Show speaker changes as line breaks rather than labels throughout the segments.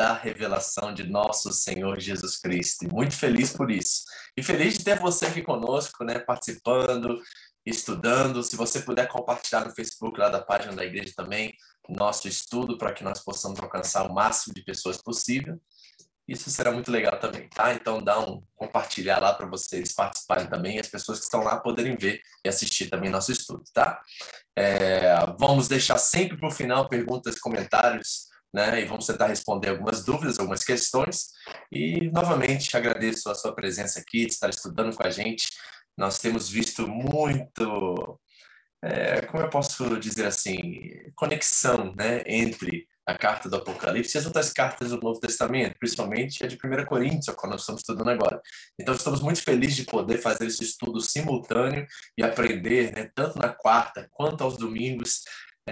da revelação de nosso Senhor Jesus Cristo. Muito feliz por isso. E feliz de ter você aqui conosco, né, participando, estudando. Se você puder compartilhar no Facebook lá da página da igreja também, nosso estudo para que nós possamos alcançar o máximo de pessoas possível. Isso será muito legal também, tá? Então dá um compartilhar lá para vocês participarem também as pessoas que estão lá poderem ver e assistir também nosso estudo, tá? É, vamos deixar sempre para o final perguntas, comentários, né? E vamos tentar responder algumas dúvidas, algumas questões. E novamente agradeço a sua presença aqui, de estar estudando com a gente. Nós temos visto muito, é, como eu posso dizer assim, conexão, né, entre a carta do Apocalipse e as outras cartas do Novo Testamento, principalmente a de 1 Coríntios, qual nós estamos estudando agora. Então, estamos muito felizes de poder fazer esse estudo simultâneo e aprender, né, tanto na quarta quanto aos domingos,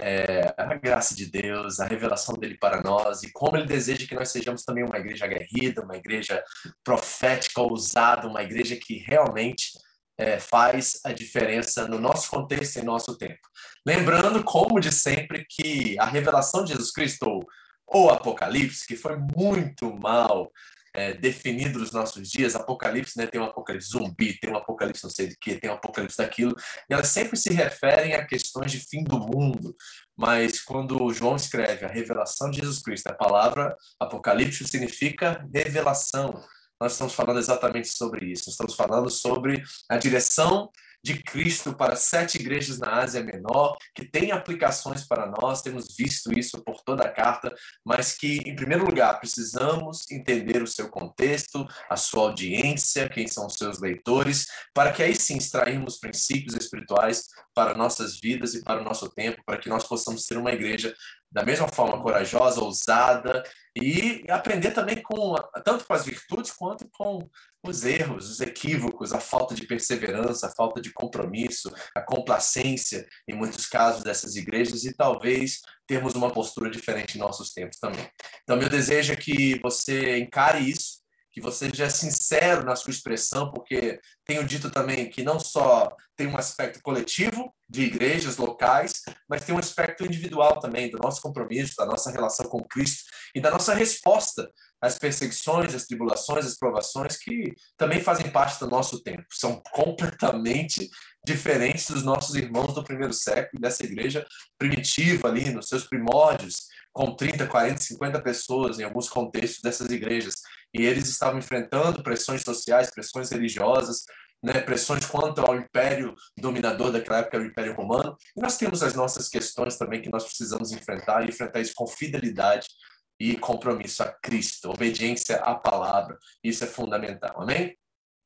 é, a graça de Deus, a revelação dele para nós e como ele deseja que nós sejamos também uma igreja aguerrida, uma igreja profética, ousada, uma igreja que realmente é, faz a diferença no nosso contexto e nosso tempo. Lembrando, como de sempre, que a revelação de Jesus Cristo, ou Apocalipse, que foi muito mal é, definido nos nossos dias, Apocalipse, né, tem um Apocalipse zumbi, tem um Apocalipse não sei de que, tem um Apocalipse daquilo, e elas sempre se referem a questões de fim do mundo, mas quando João escreve a revelação de Jesus Cristo, a palavra Apocalipse significa revelação, nós estamos falando exatamente sobre isso. Estamos falando sobre a direção de Cristo para sete igrejas na Ásia Menor, que tem aplicações para nós, temos visto isso por toda a carta, mas que, em primeiro lugar, precisamos entender o seu contexto, a sua audiência, quem são os seus leitores, para que aí sim extrairmos princípios espirituais para nossas vidas e para o nosso tempo, para que nós possamos ser uma igreja da mesma forma corajosa, ousada e aprender também com tanto com as virtudes quanto com os erros, os equívocos, a falta de perseverança, a falta de compromisso, a complacência em muitos casos dessas igrejas e talvez termos uma postura diferente em nossos tempos também. Então meu desejo é que você encare isso que você seja sincero na sua expressão, porque tenho dito também que não só tem um aspecto coletivo de igrejas locais, mas tem um aspecto individual também do nosso compromisso, da nossa relação com Cristo e da nossa resposta às perseguições, às tribulações, às provações que também fazem parte do nosso tempo. São completamente diferentes dos nossos irmãos do primeiro século, dessa igreja primitiva ali, nos seus primórdios, com 30, 40, 50 pessoas em alguns contextos dessas igrejas e eles estavam enfrentando pressões sociais, pressões religiosas, né, pressões quanto ao império dominador daquela época, o Império Romano. E nós temos as nossas questões também que nós precisamos enfrentar e enfrentar isso com fidelidade e compromisso a Cristo, obediência à palavra. Isso é fundamental. Amém?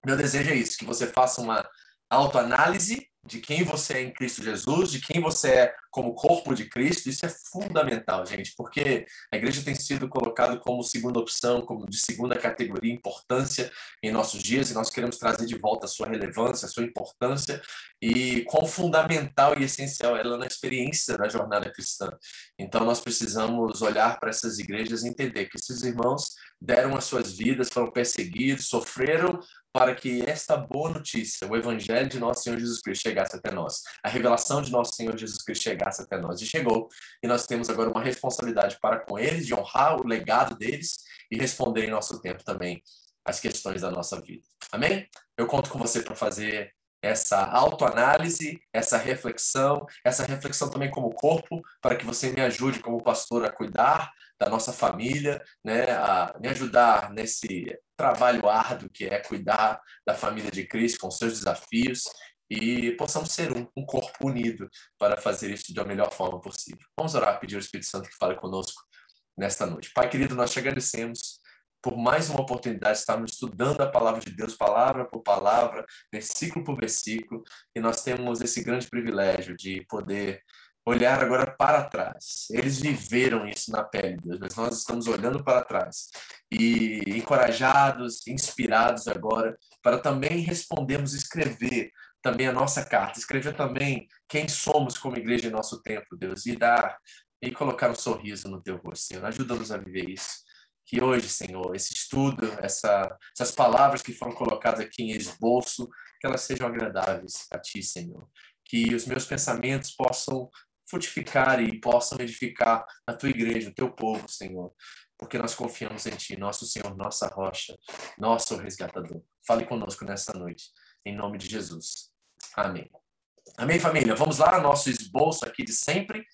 Meu desejo é isso, que você faça uma autoanálise de quem você é em Cristo Jesus, de quem você é como corpo de Cristo, isso é fundamental, gente, porque a igreja tem sido colocada como segunda opção, como de segunda categoria, importância em nossos dias, e nós queremos trazer de volta a sua relevância, a sua importância, e quão fundamental e essencial ela é na experiência da jornada cristã. Então, nós precisamos olhar para essas igrejas e entender que esses irmãos deram as suas vidas, foram perseguidos, sofreram para que esta boa notícia, o evangelho de nosso Senhor Jesus Cristo chegasse até nós, a revelação de nosso Senhor Jesus Cristo chegasse até nós. E chegou, e nós temos agora uma responsabilidade para com eles, de honrar o legado deles e responder em nosso tempo também as questões da nossa vida. Amém? Eu conto com você para fazer essa autoanálise, essa reflexão, essa reflexão também como corpo, para que você me ajude como pastor a cuidar da nossa família, né, a me ajudar nesse trabalho árduo que é cuidar da família de Cristo com seus desafios e possamos ser um, um corpo unido para fazer isso da melhor forma possível. Vamos orar, pedir ao Espírito Santo que fale conosco nesta noite. Pai querido, nós te agradecemos por mais uma oportunidade de estarmos estudando a palavra de Deus, palavra por palavra, versículo por versículo, e nós temos esse grande privilégio de poder olhar agora para trás. Eles viveram isso na pele, Deus, mas nós estamos olhando para trás e encorajados, inspirados agora para também respondermos, escrever também a nossa carta, escrever também quem somos como igreja em nosso tempo, Deus, e dar e colocar um sorriso no teu rosto, Senhor. Ajuda-nos a viver isso. Que hoje, Senhor, esse estudo, essa, essas palavras que foram colocadas aqui em esboço, que elas sejam agradáveis a Ti, Senhor. Que os meus pensamentos possam frutificar e possam edificar a tua igreja, o teu povo, Senhor. porque nós confiamos em Ti, nosso Senhor, nossa rocha, nosso resgatador. Fale conosco nessa noite, em nome de Jesus. Amém. Amém, família? Vamos lá, nosso esboço aqui de sempre.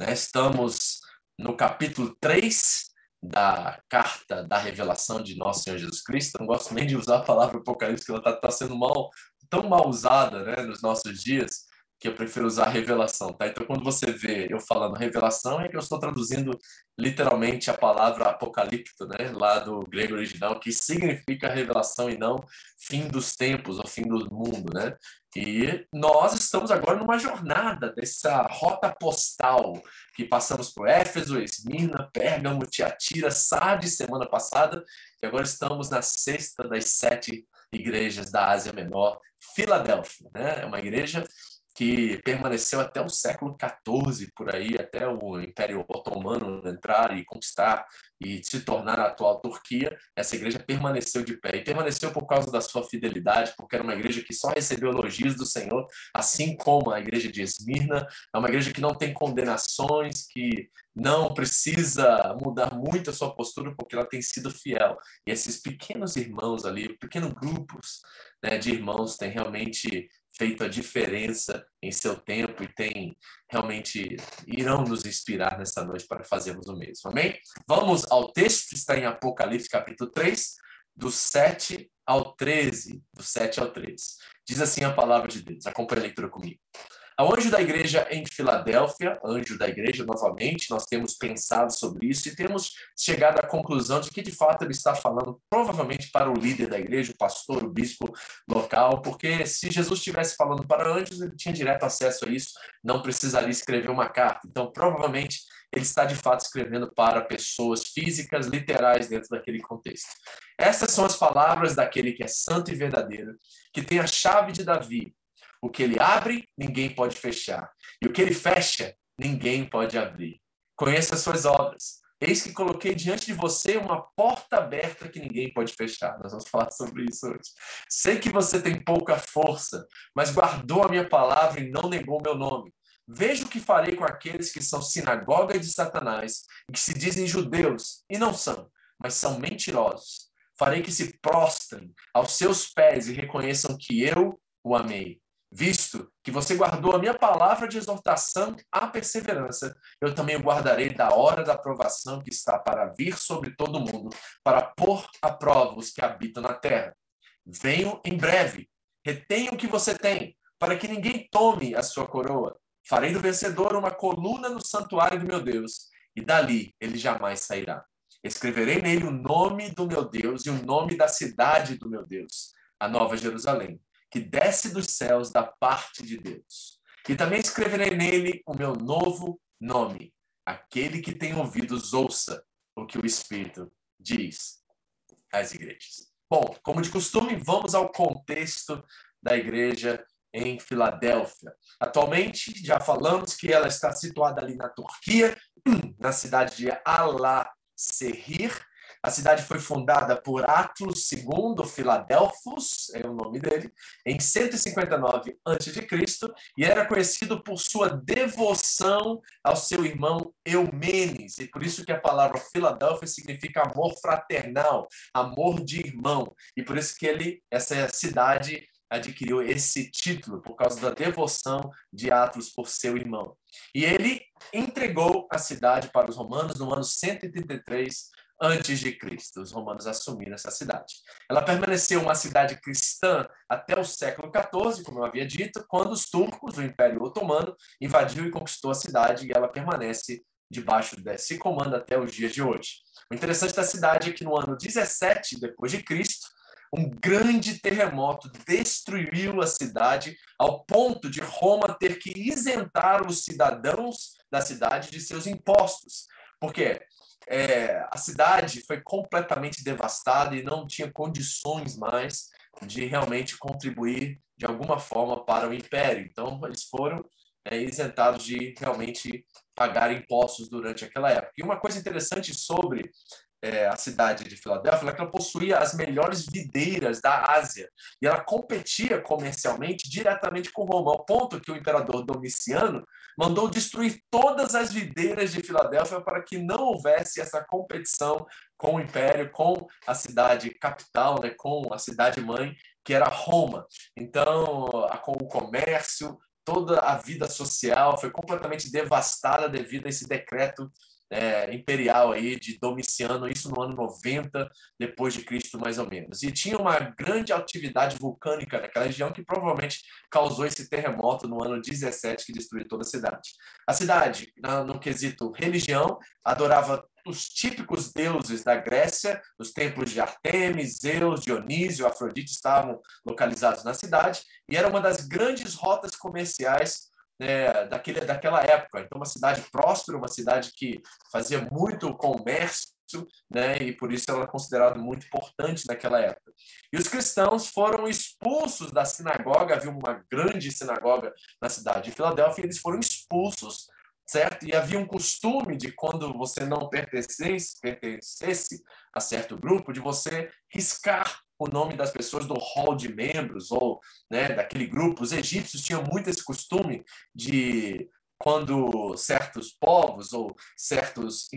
Né? Estamos no capítulo 3 da carta da revelação de nosso Senhor Jesus Cristo. não gosto nem de usar a palavra Apocalipse, que ela está tá sendo mal, tão mal usada né, nos nossos dias que eu prefiro usar revelação, tá? Então, quando você vê eu falando revelação, é que eu estou traduzindo literalmente a palavra apocalipto, né? Lá do grego original, que significa revelação e não fim dos tempos ou fim do mundo, né? E nós estamos agora numa jornada dessa rota postal que passamos por Éfeso, Esmirna, Pérgamo, Tiatira, Sardes semana passada e agora estamos na sexta das sete igrejas da Ásia Menor, Filadélfia, né? É uma igreja que permaneceu até o século XIV, por aí, até o Império Otomano entrar e conquistar e se tornar a atual Turquia, essa igreja permaneceu de pé. E permaneceu por causa da sua fidelidade, porque era uma igreja que só recebeu elogios do Senhor, assim como a igreja de Esmirna. É uma igreja que não tem condenações, que não precisa mudar muito a sua postura, porque ela tem sido fiel. E esses pequenos irmãos ali, pequenos grupos né, de irmãos, têm realmente feito a diferença em seu tempo e tem realmente irão nos inspirar nessa noite para fazermos o mesmo. Amém? Vamos ao texto, está em Apocalipse capítulo 3, do 7 ao 13, do 7 ao 13. Diz assim a palavra de Deus. Acompanhe a leitura comigo. Anjo da igreja em Filadélfia, anjo da igreja novamente, nós temos pensado sobre isso e temos chegado à conclusão de que de fato ele está falando provavelmente para o líder da igreja, o pastor, o bispo local, porque se Jesus estivesse falando para anjos, ele tinha direto acesso a isso, não precisaria escrever uma carta. Então, provavelmente ele está de fato escrevendo para pessoas físicas, literais dentro daquele contexto. Essas são as palavras daquele que é santo e verdadeiro, que tem a chave de Davi o que ele abre, ninguém pode fechar. E o que ele fecha, ninguém pode abrir. Conheça as suas obras. Eis que coloquei diante de você uma porta aberta que ninguém pode fechar. Nós vamos falar sobre isso hoje. Sei que você tem pouca força, mas guardou a minha palavra e não negou meu nome. Veja o que farei com aqueles que são sinagoga de Satanás e que se dizem judeus e não são, mas são mentirosos. Farei que se prostrem aos seus pés e reconheçam que eu o amei visto que você guardou a minha palavra de exortação à perseverança, eu também o guardarei da hora da aprovação que está para vir sobre todo mundo, para pôr à prova os que habitam na terra. Venho em breve, retenha o que você tem, para que ninguém tome a sua coroa. Farei do vencedor uma coluna no santuário do meu Deus, e dali ele jamais sairá. Escreverei nele o nome do meu Deus e o nome da cidade do meu Deus, a Nova Jerusalém que desce dos céus da parte de Deus. E também escreverei nele o meu novo nome. Aquele que tem ouvidos, ouça o que o Espírito diz às igrejas. Bom, como de costume, vamos ao contexto da igreja em Filadélfia. Atualmente, já falamos que ela está situada ali na Turquia, na cidade de Ala-Serrir, a cidade foi fundada por Atlos II Filadelfos, é o nome dele, em 159 a.C. e era conhecido por sua devoção ao seu irmão Eumenes. E por isso que a palavra Filadélfia significa amor fraternal, amor de irmão. E por isso que ele, essa cidade adquiriu esse título por causa da devoção de Atlos por seu irmão. E ele entregou a cidade para os romanos no ano 133 antes de Cristo. Os romanos assumiram essa cidade. Ela permaneceu uma cidade cristã até o século XIV, como eu havia dito, quando os turcos, o Império Otomano, invadiu e conquistou a cidade e ela permanece debaixo desse comando até os dias de hoje. O interessante da cidade é que no ano 17 depois de Cristo, um grande terremoto destruiu a cidade ao ponto de Roma ter que isentar os cidadãos da cidade de seus impostos. Por quê? É, a cidade foi completamente devastada e não tinha condições mais de realmente contribuir de alguma forma para o império. Então, eles foram é, isentados de realmente pagar impostos durante aquela época. E uma coisa interessante sobre é, a cidade de Filadélfia, ela possuía as melhores videiras da Ásia e ela competia comercialmente diretamente com Roma, ao ponto que o imperador Domiciano mandou destruir todas as videiras de Filadélfia para que não houvesse essa competição com o império, com a cidade capital, né, com a cidade mãe, que era Roma. Então, com o comércio, toda a vida social foi completamente devastada devido a esse decreto é, imperial aí de Domiciano, isso no ano 90 depois de Cristo mais ou menos. E tinha uma grande atividade vulcânica naquela região que provavelmente causou esse terremoto no ano 17 que destruiu toda a cidade. A cidade, no quesito religião, adorava os típicos deuses da Grécia, os templos de Artemis, Zeus, Dionísio, Afrodite estavam localizados na cidade e era uma das grandes rotas comerciais né, daquele, daquela época. Então, uma cidade próspera, uma cidade que fazia muito comércio, né, e por isso ela é considerada muito importante naquela época. E os cristãos foram expulsos da sinagoga, havia uma grande sinagoga na cidade de Filadélfia, e eles foram expulsos, certo? E havia um costume de quando você não pertencesse, pertencesse a certo grupo, de você riscar o nome das pessoas do hall de membros ou né, daquele grupo. Os egípcios tinham muito esse costume de quando certos povos ou certos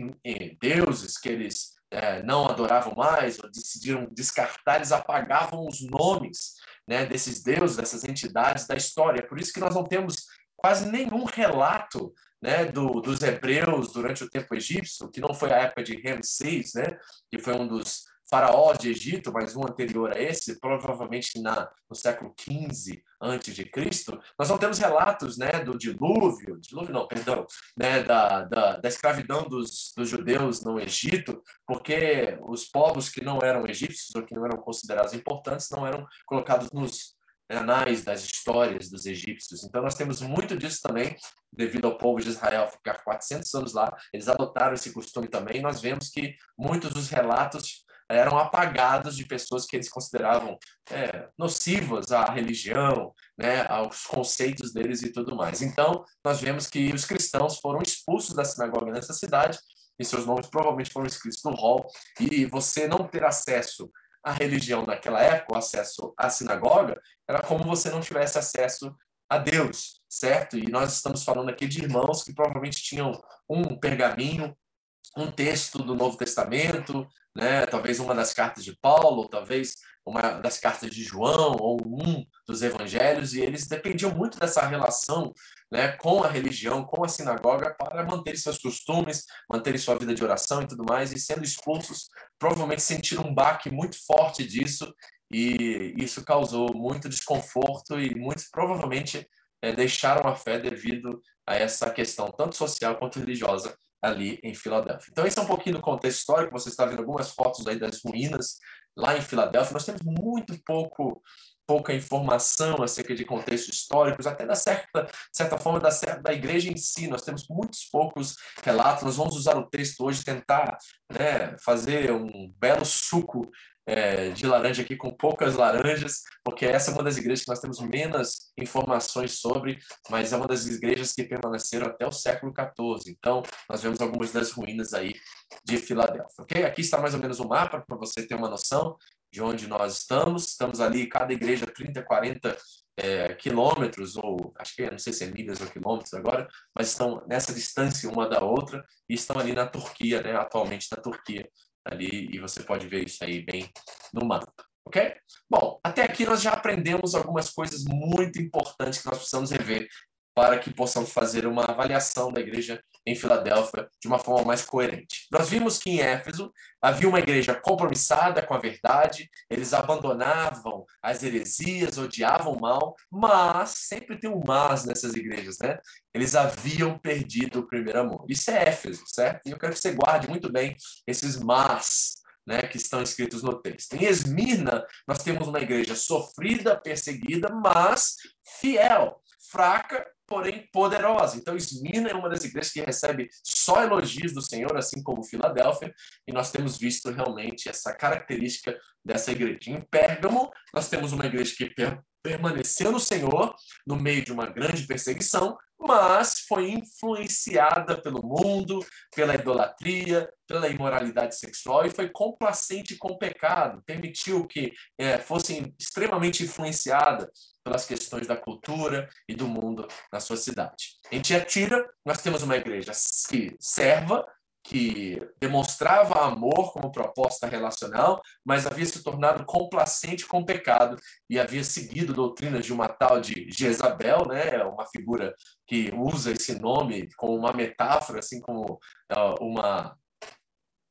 deuses que eles é, não adoravam mais ou decidiram descartar, eles apagavam os nomes né, desses deuses, dessas entidades da história. Por isso que nós não temos quase nenhum relato né, do, dos hebreus durante o tempo egípcio, que não foi a época de Ramsés, né, que foi um dos faraós de Egito, mas um anterior a esse, provavelmente na, no século XV antes de Cristo, nós não temos relatos né, do dilúvio, dilúvio não, perdão, né, da, da, da escravidão dos, dos judeus no Egito, porque os povos que não eram egípcios ou que não eram considerados importantes não eram colocados nos anais das histórias dos egípcios. Então nós temos muito disso também, devido ao povo de Israel ficar 400 anos lá, eles adotaram esse costume também, nós vemos que muitos dos relatos eram apagados de pessoas que eles consideravam é, nocivas à religião, né, aos conceitos deles e tudo mais. Então, nós vemos que os cristãos foram expulsos da sinagoga nessa cidade e seus nomes provavelmente foram escritos no hall e você não ter acesso à religião naquela época, acesso à sinagoga, era como você não tivesse acesso a Deus, certo? E nós estamos falando aqui de irmãos que provavelmente tinham um pergaminho, um texto do Novo Testamento, né? talvez uma das cartas de Paulo, talvez uma das cartas de João, ou um dos evangelhos, e eles dependiam muito dessa relação né, com a religião, com a sinagoga, para manter seus costumes, manter sua vida de oração e tudo mais, e sendo expulsos, provavelmente sentiram um baque muito forte disso, e isso causou muito desconforto, e muitos provavelmente é, deixaram a fé devido a essa questão, tanto social quanto religiosa, ali em Filadélfia. Então, esse é um pouquinho do contexto histórico. Você está vendo algumas fotos aí das ruínas lá em Filadélfia. Nós temos muito pouco pouca informação acerca de contextos históricos, até da certa, certa forma da, da igreja em si. Nós temos muitos poucos relatos. Nós vamos usar o texto hoje tentar né, fazer um belo suco é, de laranja aqui com poucas laranjas, porque essa é uma das igrejas que nós temos menos informações sobre, mas é uma das igrejas que permaneceram até o século XIV. Então, nós vemos algumas das ruínas aí de Filadélfia. Ok? Aqui está mais ou menos o mapa para você ter uma noção de onde nós estamos. Estamos ali, cada igreja 30, 40 é, quilômetros, ou acho que não sei se é milhas ou quilômetros agora, mas estão nessa distância uma da outra e estão ali na Turquia, né, atualmente na Turquia ali e você pode ver isso aí bem no mapa, ok? Bom, até aqui nós já aprendemos algumas coisas muito importantes que nós precisamos rever para que possamos fazer uma avaliação da igreja em Filadélfia de uma forma mais coerente. Nós vimos que em Éfeso havia uma igreja compromissada com a verdade, eles abandonavam as heresias, odiavam o mal, mas sempre tem um mas nessas igrejas, né? Eles haviam perdido o primeiro amor. Isso é Éfeso, certo? E eu quero que você guarde muito bem esses mas né, que estão escritos no texto. Em Esmirna, nós temos uma igreja sofrida, perseguida, mas fiel, fraca, porém poderosa. Então, Esmirna é uma das igrejas que recebe só elogios do Senhor, assim como Filadélfia, e nós temos visto realmente essa característica dessa igreja. Em Pérgamo, nós temos uma igreja que permaneceu no Senhor no meio de uma grande perseguição, mas foi influenciada pelo mundo, pela idolatria, pela imoralidade sexual e foi complacente com o pecado, permitiu que é, fosse extremamente influenciada pelas questões da cultura e do mundo na sua cidade. Em Tiatira, nós temos uma igreja que serva, que demonstrava amor como proposta relacional, mas havia se tornado complacente com o pecado e havia seguido doutrinas de uma tal de Jezabel, né, uma figura que usa esse nome como uma metáfora, assim como uh, uma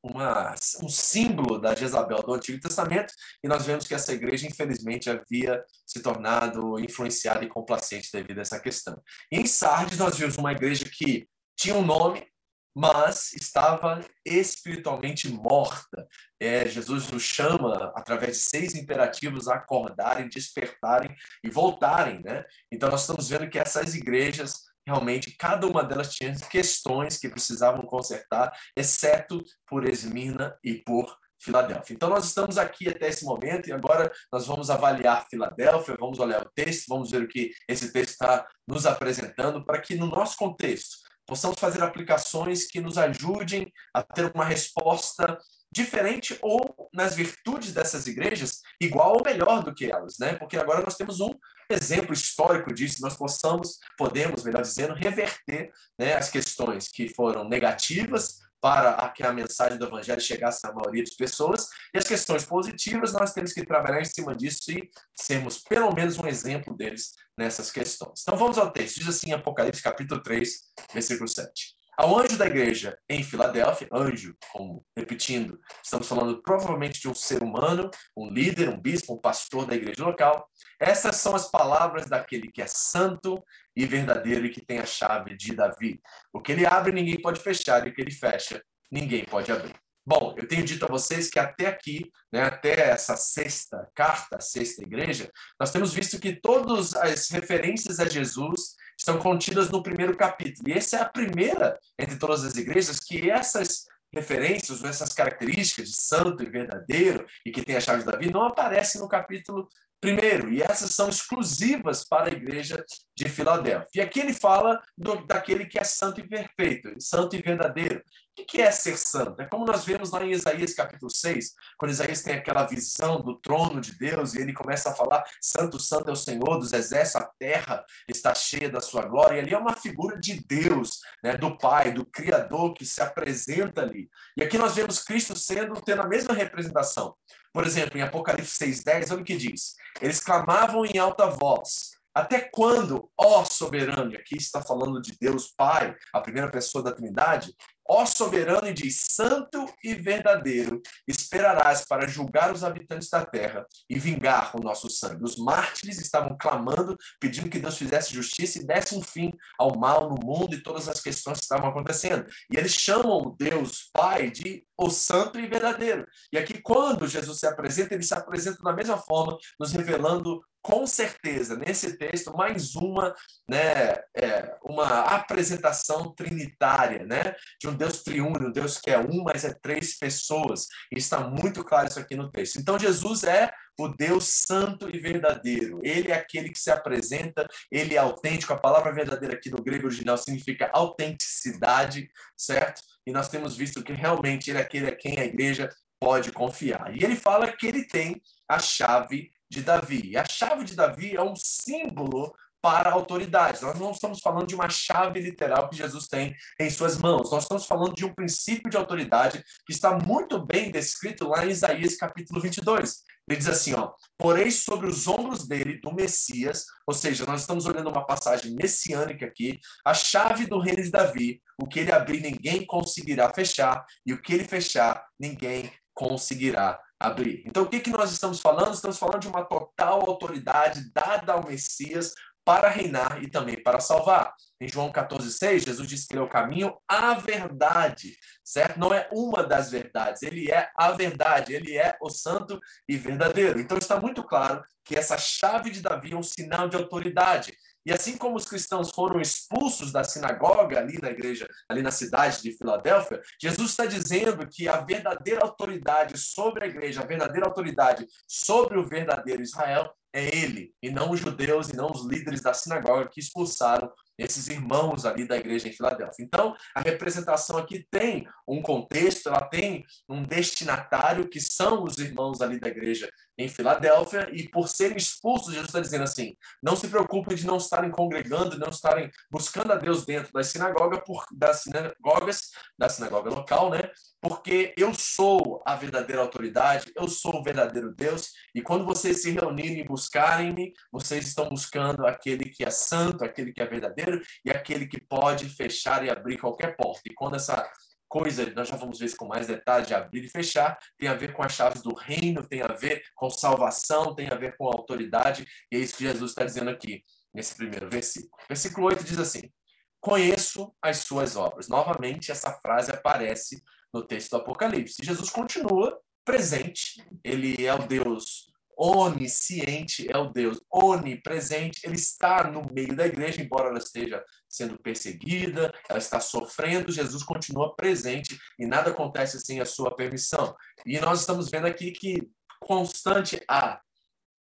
uma, um símbolo da Jezabel do Antigo Testamento, e nós vemos que essa igreja, infelizmente, havia se tornado influenciada e complacente devido a essa questão. E em Sardes, nós vimos uma igreja que tinha um nome, mas estava espiritualmente morta. É, Jesus nos chama, através de seis imperativos, a acordarem, despertarem e voltarem. Né? Então, nós estamos vendo que essas igrejas, realmente, cada uma delas tinha questões que precisavam consertar, exceto por Esmirna e por Filadélfia. Então, nós estamos aqui até esse momento e agora nós vamos avaliar Filadélfia, vamos olhar o texto, vamos ver o que esse texto está nos apresentando, para que no nosso contexto possamos fazer aplicações que nos ajudem a ter uma resposta diferente ou nas virtudes dessas igrejas igual ou melhor do que elas, né? Porque agora nós temos um exemplo histórico disso, nós possamos, podemos, melhor dizendo, reverter né, as questões que foram negativas para que a mensagem do evangelho chegasse à maioria das pessoas, e as questões positivas nós temos que trabalhar em cima disso e sermos pelo menos um exemplo deles nessas questões. Então vamos ao texto, diz assim Apocalipse capítulo 3, versículo 7. Ao anjo da igreja em Filadélfia, anjo, como repetindo, estamos falando provavelmente de um ser humano, um líder, um bispo, um pastor da igreja local. Essas são as palavras daquele que é santo e verdadeiro e que tem a chave de Davi. O que ele abre, ninguém pode fechar, e o que ele fecha, ninguém pode abrir. Bom, eu tenho dito a vocês que até aqui, né, até essa sexta carta, sexta igreja, nós temos visto que todas as referências a Jesus estão contidas no primeiro capítulo. E essa é a primeira entre todas as igrejas que essas referências, ou essas características de santo e verdadeiro e que tem a chave de Davi não aparecem no capítulo primeiro, e essas são exclusivas para a igreja de Filadélfia. E aqui ele fala do, daquele que é santo e perfeito, santo e verdadeiro. O que é ser santo? É como nós vemos lá em Isaías capítulo 6, quando Isaías tem aquela visão do trono de Deus e ele começa a falar: Santo, Santo é o Senhor dos exércitos, a terra está cheia da sua glória. E ali é uma figura de Deus, né, do Pai, do Criador que se apresenta ali. E aqui nós vemos Cristo sendo, tendo a mesma representação. Por exemplo, em Apocalipse 6,10, olha o que diz: Eles clamavam em alta voz. Até quando, ó soberano, e aqui está falando de Deus Pai, a primeira pessoa da Trindade, Ó soberano e diz: Santo e verdadeiro, esperarás para julgar os habitantes da terra e vingar o nosso sangue. Os mártires estavam clamando, pedindo que Deus fizesse justiça e desse um fim ao mal no mundo e todas as questões que estavam acontecendo. E eles chamam Deus Pai de o Santo e Verdadeiro. E aqui, quando Jesus se apresenta, ele se apresenta da mesma forma, nos revelando com certeza, nesse texto, mais uma, né, é, uma apresentação trinitária, né, de um Deus triuno, um Deus que é um, mas é três pessoas. E está muito claro isso aqui no texto. Então, Jesus é o Deus santo e verdadeiro. Ele é aquele que se apresenta, ele é autêntico. A palavra verdadeira aqui no grego original significa autenticidade, certo? E nós temos visto que realmente ele é aquele a quem a igreja pode confiar. E ele fala que ele tem a chave de Davi. E a chave de Davi é um símbolo para a autoridade. Nós não estamos falando de uma chave literal que Jesus tem em suas mãos. Nós estamos falando de um princípio de autoridade que está muito bem descrito lá em Isaías capítulo 22. Ele diz assim, ó, porém sobre os ombros dele, do Messias, ou seja, nós estamos olhando uma passagem messiânica aqui, a chave do reino de Davi, o que ele abrir ninguém conseguirá fechar, e o que ele fechar ninguém conseguirá abrir. Então, o que, que nós estamos falando? Estamos falando de uma total autoridade dada ao Messias para reinar e também para salvar. Em João 14,6, Jesus disse que ele é o caminho, a verdade, certo? Não é uma das verdades, ele é a verdade, ele é o santo e verdadeiro. Então está muito claro que essa chave de Davi é um sinal de autoridade. E assim como os cristãos foram expulsos da sinagoga ali na igreja, ali na cidade de Filadélfia, Jesus está dizendo que a verdadeira autoridade sobre a igreja, a verdadeira autoridade sobre o verdadeiro Israel é ele, e não os judeus e não os líderes da sinagoga que expulsaram esses irmãos ali da igreja em Filadélfia. Então, a representação aqui tem um contexto, ela tem um destinatário, que são os irmãos ali da igreja em Filadélfia, e por serem expulsos, Jesus está dizendo assim: não se preocupem de não estarem congregando, não estarem buscando a Deus dentro da sinagoga, por, das sinagogas, da sinagoga local, né? Porque eu sou a verdadeira autoridade, eu sou o verdadeiro Deus, e quando vocês se reunirem e buscarem-me, vocês estão buscando aquele que é santo, aquele que é verdadeiro e aquele que pode fechar e abrir qualquer porta. E quando essa coisa, nós já vamos ver isso com mais detalhes, de abrir e fechar, tem a ver com as chaves do reino, tem a ver com salvação, tem a ver com autoridade, e é isso que Jesus está dizendo aqui, nesse primeiro versículo. Versículo 8 diz assim: Conheço as suas obras. Novamente, essa frase aparece no texto do Apocalipse. Jesus continua presente, ele é o Deus onisciente é o Deus onipresente, ele está no meio da igreja, embora ela esteja sendo perseguida, ela está sofrendo, Jesus continua presente e nada acontece sem a sua permissão. E nós estamos vendo aqui que constante a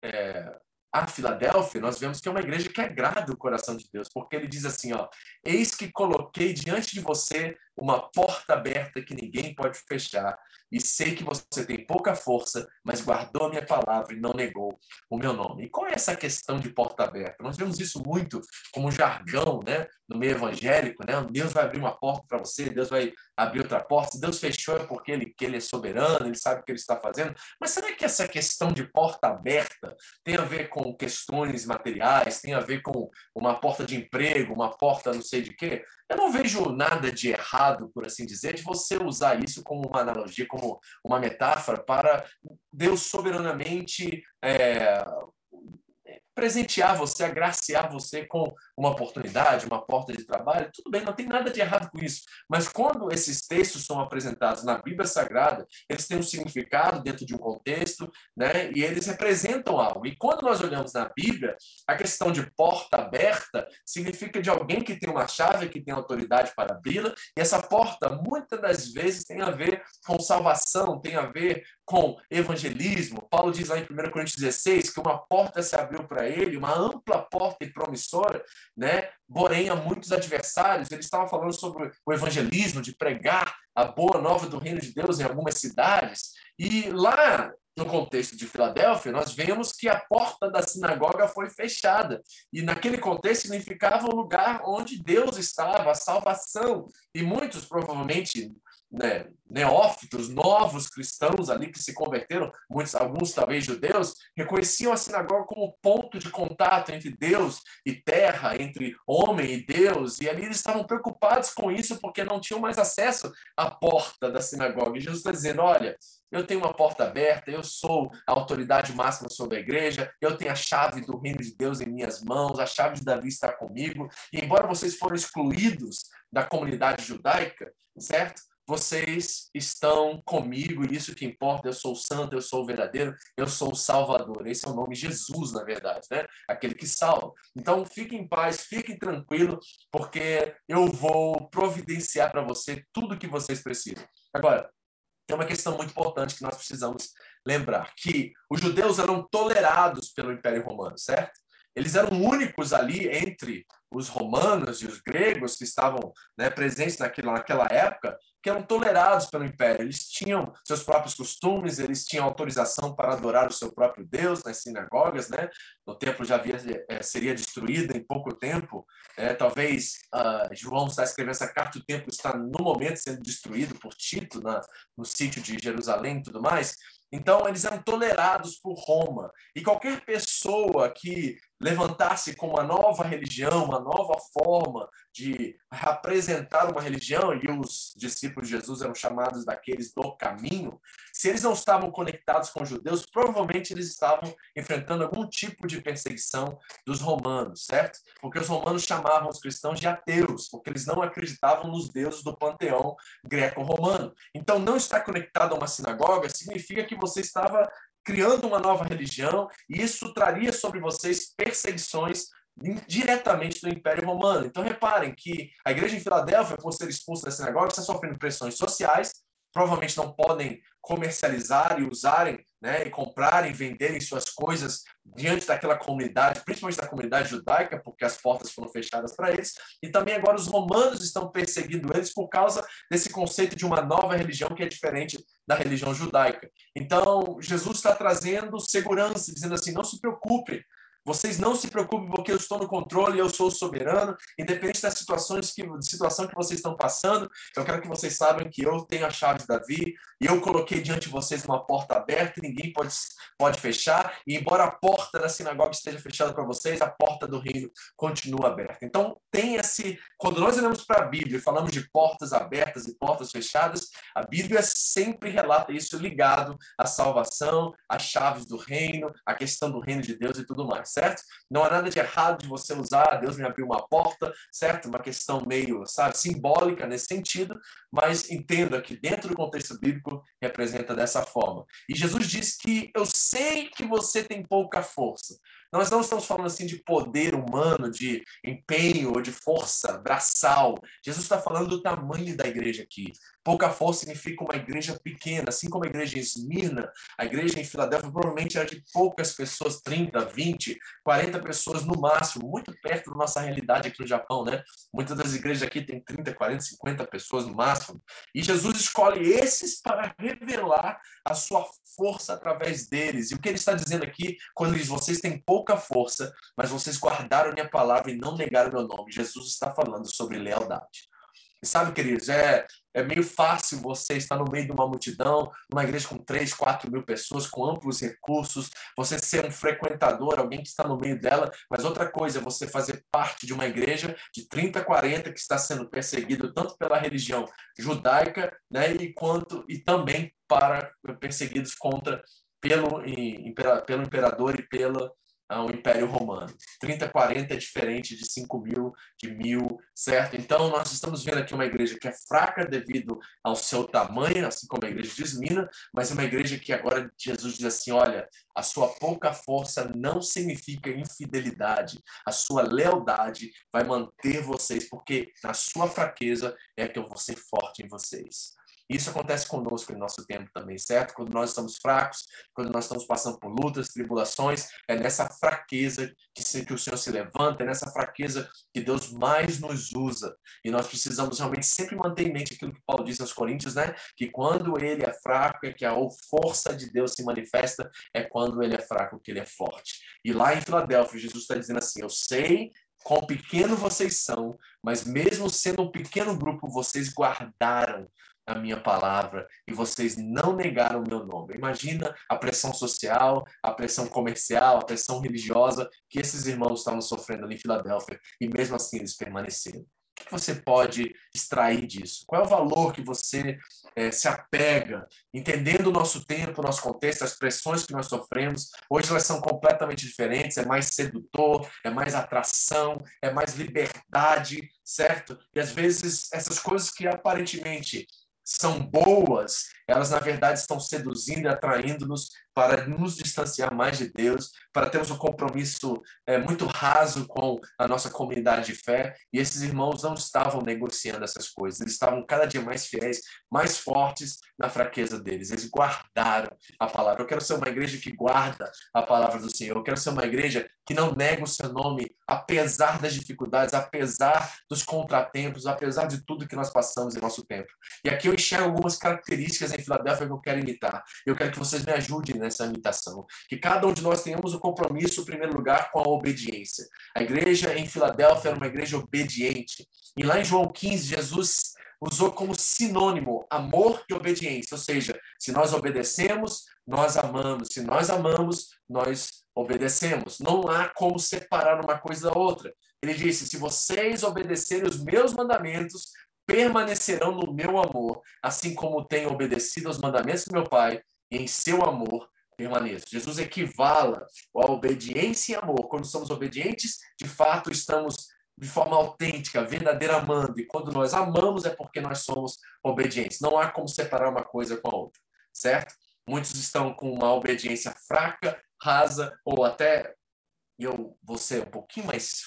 é, a Filadélfia, nós vemos que é uma igreja que agrada o coração de Deus, porque ele diz assim, ó: "Eis que coloquei diante de você uma porta aberta que ninguém pode fechar, e sei que você tem pouca força, mas guardou a minha palavra e não negou o meu nome. E qual é essa questão de porta aberta? Nós vemos isso muito como jargão, né, no meio evangélico, né? Deus vai abrir uma porta para você, Deus vai abrir outra porta. Se Deus fechou é porque ele, que ele é soberano, ele sabe o que ele está fazendo. Mas será que essa questão de porta aberta tem a ver com questões materiais, tem a ver com uma porta de emprego, uma porta não sei de quê? Eu não vejo nada de errado, por assim dizer, de você usar isso como uma analogia, como uma metáfora para Deus soberanamente é, presentear você, agraciar você com uma oportunidade, uma porta de trabalho, tudo bem, não tem nada de errado com isso. Mas quando esses textos são apresentados na Bíblia Sagrada, eles têm um significado dentro de um contexto, né? E eles representam algo. E quando nós olhamos na Bíblia, a questão de porta aberta significa de alguém que tem uma chave, que tem autoridade para abri-la, e essa porta muitas das vezes tem a ver com salvação, tem a ver com evangelismo. Paulo diz lá em 1 Coríntios 16 que uma porta se abriu para ele, uma ampla porta e promissora, né? Porém, há muitos adversários, ele estava falando sobre o evangelismo, de pregar a boa nova do reino de Deus em algumas cidades. E lá no contexto de Filadélfia, nós vemos que a porta da sinagoga foi fechada. E naquele contexto significava o lugar onde Deus estava, a salvação. E muitos, provavelmente, né, neófitos, novos cristãos ali que se converteram, muitos, alguns talvez judeus, reconheciam a sinagoga como ponto de contato entre Deus e terra, entre homem e Deus, e ali eles estavam preocupados com isso porque não tinham mais acesso à porta da sinagoga. E Jesus está dizendo: olha, eu tenho uma porta aberta, eu sou a autoridade máxima sobre a igreja, eu tenho a chave do reino de Deus em minhas mãos, a chave de Davi está comigo, e embora vocês foram excluídos da comunidade judaica, certo? Vocês estão comigo, e isso que importa, eu sou santo, eu sou verdadeiro, eu sou o salvador. Esse é o nome Jesus, na verdade, né? Aquele que salva. Então, fiquem em paz, fiquem tranquilos, porque eu vou providenciar para você tudo que vocês precisam. Agora, tem uma questão muito importante que nós precisamos lembrar, que os judeus eram tolerados pelo Império Romano, certo? Eles eram únicos ali entre os romanos e os gregos que estavam né, presentes naquela, naquela época, que eram tolerados pelo império. Eles tinham seus próprios costumes, eles tinham autorização para adorar o seu próprio Deus nas sinagogas, né? O templo já havia, é, seria destruído em pouco tempo. É, talvez uh, João está escrevendo essa carta, o templo está no momento sendo destruído por Tito na, no sítio de Jerusalém e tudo mais. Então, eles eram tolerados por Roma. E qualquer pessoa que levantasse com uma nova religião, uma nova forma de apresentar uma religião, e os discípulos de Jesus eram chamados daqueles do caminho, se eles não estavam conectados com os judeus, provavelmente eles estavam enfrentando algum tipo de perseguição dos romanos, certo? Porque os romanos chamavam os cristãos de ateus, porque eles não acreditavam nos deuses do panteão greco-romano. Então, não estar conectado a uma sinagoga significa que você estava criando uma nova religião, e isso traria sobre vocês perseguições diretamente do Império Romano. Então reparem que a igreja em Filadélfia, por ser expulsa da sinagoga, está sofrendo pressões sociais, provavelmente não podem comercializar e usarem né, e comprarem, venderem suas coisas diante daquela comunidade, principalmente da comunidade judaica, porque as portas foram fechadas para eles, e também agora os romanos estão perseguindo eles por causa desse conceito de uma nova religião que é diferente da religião judaica. Então, Jesus está trazendo segurança, dizendo assim: não se preocupe, vocês não se preocupem porque eu estou no controle, eu sou soberano, independente das situações que situação que vocês estão passando. Eu quero que vocês saibam que eu tenho a chave de Davi e eu coloquei diante de vocês uma porta aberta, ninguém pode pode fechar. E embora a porta da sinagoga esteja fechada para vocês, a porta do reino continua aberta. Então, tem esse quando nós olhamos para a Bíblia e falamos de portas abertas e portas fechadas, a Bíblia sempre relata isso ligado à salvação, às chaves do reino, à questão do reino de Deus e tudo mais certo? Não há nada de errado de você usar, Deus me abriu uma porta, certo? Uma questão meio, sabe, simbólica nesse sentido, mas entenda que dentro do contexto bíblico representa dessa forma. E Jesus diz que eu sei que você tem pouca força, nós não estamos falando assim de poder humano, de empenho ou de força braçal. Jesus está falando do tamanho da igreja aqui. Pouca força significa uma igreja pequena, assim como a igreja em Esmirna, a igreja em Filadélfia provavelmente era de poucas pessoas, 30, 20, 40 pessoas no máximo, muito perto da nossa realidade aqui no Japão, né? Muitas das igrejas aqui têm 30, 40, 50 pessoas no máximo. E Jesus escolhe esses para revelar a sua força através deles. E o que ele está dizendo aqui, quando ele diz, vocês têm pouca pouca força, mas vocês guardaram minha palavra e não negaram meu nome. Jesus está falando sobre lealdade. E sabe, queridos, é, é meio fácil você estar no meio de uma multidão, uma igreja com 3, 4 mil pessoas, com amplos recursos, você ser um frequentador, alguém que está no meio dela, mas outra coisa é você fazer parte de uma igreja de 30, 40 que está sendo perseguido tanto pela religião judaica, né, e quanto e também para perseguidos contra pelo, pelo imperador e pela ao Império Romano. 30, 40 é diferente de 5 mil, de mil, certo? Então, nós estamos vendo aqui uma igreja que é fraca devido ao seu tamanho, assim como a igreja de Esmina, mas uma igreja que agora Jesus diz assim: olha, a sua pouca força não significa infidelidade, a sua lealdade vai manter vocês, porque na sua fraqueza é que eu vou ser forte em vocês. Isso acontece conosco em nosso tempo também, certo? Quando nós estamos fracos, quando nós estamos passando por lutas, tribulações, é nessa fraqueza que, se, que o Senhor se levanta, é nessa fraqueza que Deus mais nos usa. E nós precisamos realmente sempre manter em mente aquilo que Paulo disse aos Coríntios, né? Que quando ele é fraco, é que a força de Deus se manifesta, é quando ele é fraco que ele é forte. E lá em Filadélfia, Jesus está dizendo assim: Eu sei quão pequeno vocês são, mas mesmo sendo um pequeno grupo, vocês guardaram a minha palavra e vocês não negaram o meu nome. Imagina a pressão social, a pressão comercial, a pressão religiosa que esses irmãos estavam sofrendo ali em Filadélfia e mesmo assim eles permaneceram. O que você pode extrair disso? Qual é o valor que você é, se apega, entendendo o nosso tempo, o nosso contexto, as pressões que nós sofremos? Hoje elas são completamente diferentes, é mais sedutor, é mais atração, é mais liberdade, certo? E às vezes essas coisas que aparentemente são boas, elas na verdade estão seduzindo e atraindo-nos para nos distanciar mais de Deus, para termos um compromisso é, muito raso com a nossa comunidade de fé. E esses irmãos não estavam negociando essas coisas, eles estavam cada dia mais fiéis, mais fortes na fraqueza deles. Eles guardaram a palavra. Eu quero ser uma igreja que guarda a palavra do Senhor. Eu quero ser uma igreja que não nega o seu nome, apesar das dificuldades, apesar dos contratempos, apesar de tudo que nós passamos em nosso tempo. E aqui eu enxergo algumas características em Filadélfia que eu quero imitar. Eu quero que vocês me ajudem né? Nessa imitação. Que cada um de nós tenhamos o compromisso, em primeiro lugar, com a obediência. A igreja em Filadélfia era uma igreja obediente. E lá em João 15, Jesus usou como sinônimo amor e obediência. Ou seja, se nós obedecemos, nós amamos. Se nós amamos, nós obedecemos. Não há como separar uma coisa da outra. Ele disse: se vocês obedecerem os meus mandamentos, permanecerão no meu amor, assim como tenho obedecido aos mandamentos do meu Pai, em seu amor permaneço. Jesus equivala a obediência e amor. Quando somos obedientes, de fato estamos de forma autêntica, verdadeira amando. E quando nós amamos é porque nós somos obedientes. Não há como separar uma coisa com a outra, certo? Muitos estão com uma obediência fraca, rasa, ou até, eu vou ser um pouquinho mais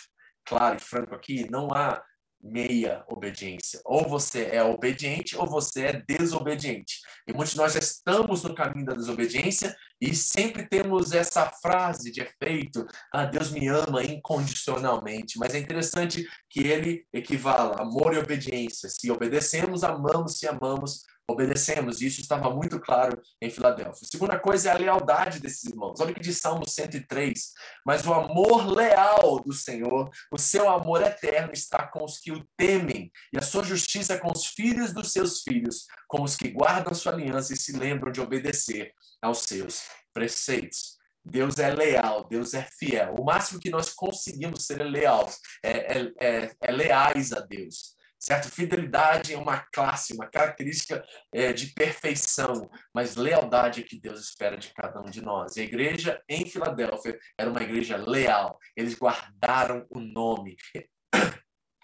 claro e franco aqui, não há meia obediência. Ou você é obediente ou você é desobediente. E muitos de nós já estamos no caminho da desobediência e sempre temos essa frase de efeito: ah, Deus me ama incondicionalmente. Mas é interessante que ele equivala amor e obediência. Se obedecemos, amamos, se amamos, obedecemos. Isso estava muito claro em Filadélfia. A segunda coisa é a lealdade desses irmãos. Olha o que diz Salmo 103. Mas o amor leal do Senhor, o seu amor eterno está com os que o temem, e a sua justiça com os filhos dos seus filhos, com os que guardam sua aliança e se lembram de obedecer aos seus preceitos. Deus é leal, Deus é fiel. O máximo que nós conseguimos ser é leal, é, é, é, é leais a Deus certo? Fidelidade é uma classe, uma característica é, de perfeição, mas lealdade é que Deus espera de cada um de nós. E a igreja em Filadélfia era uma igreja leal. Eles guardaram o nome.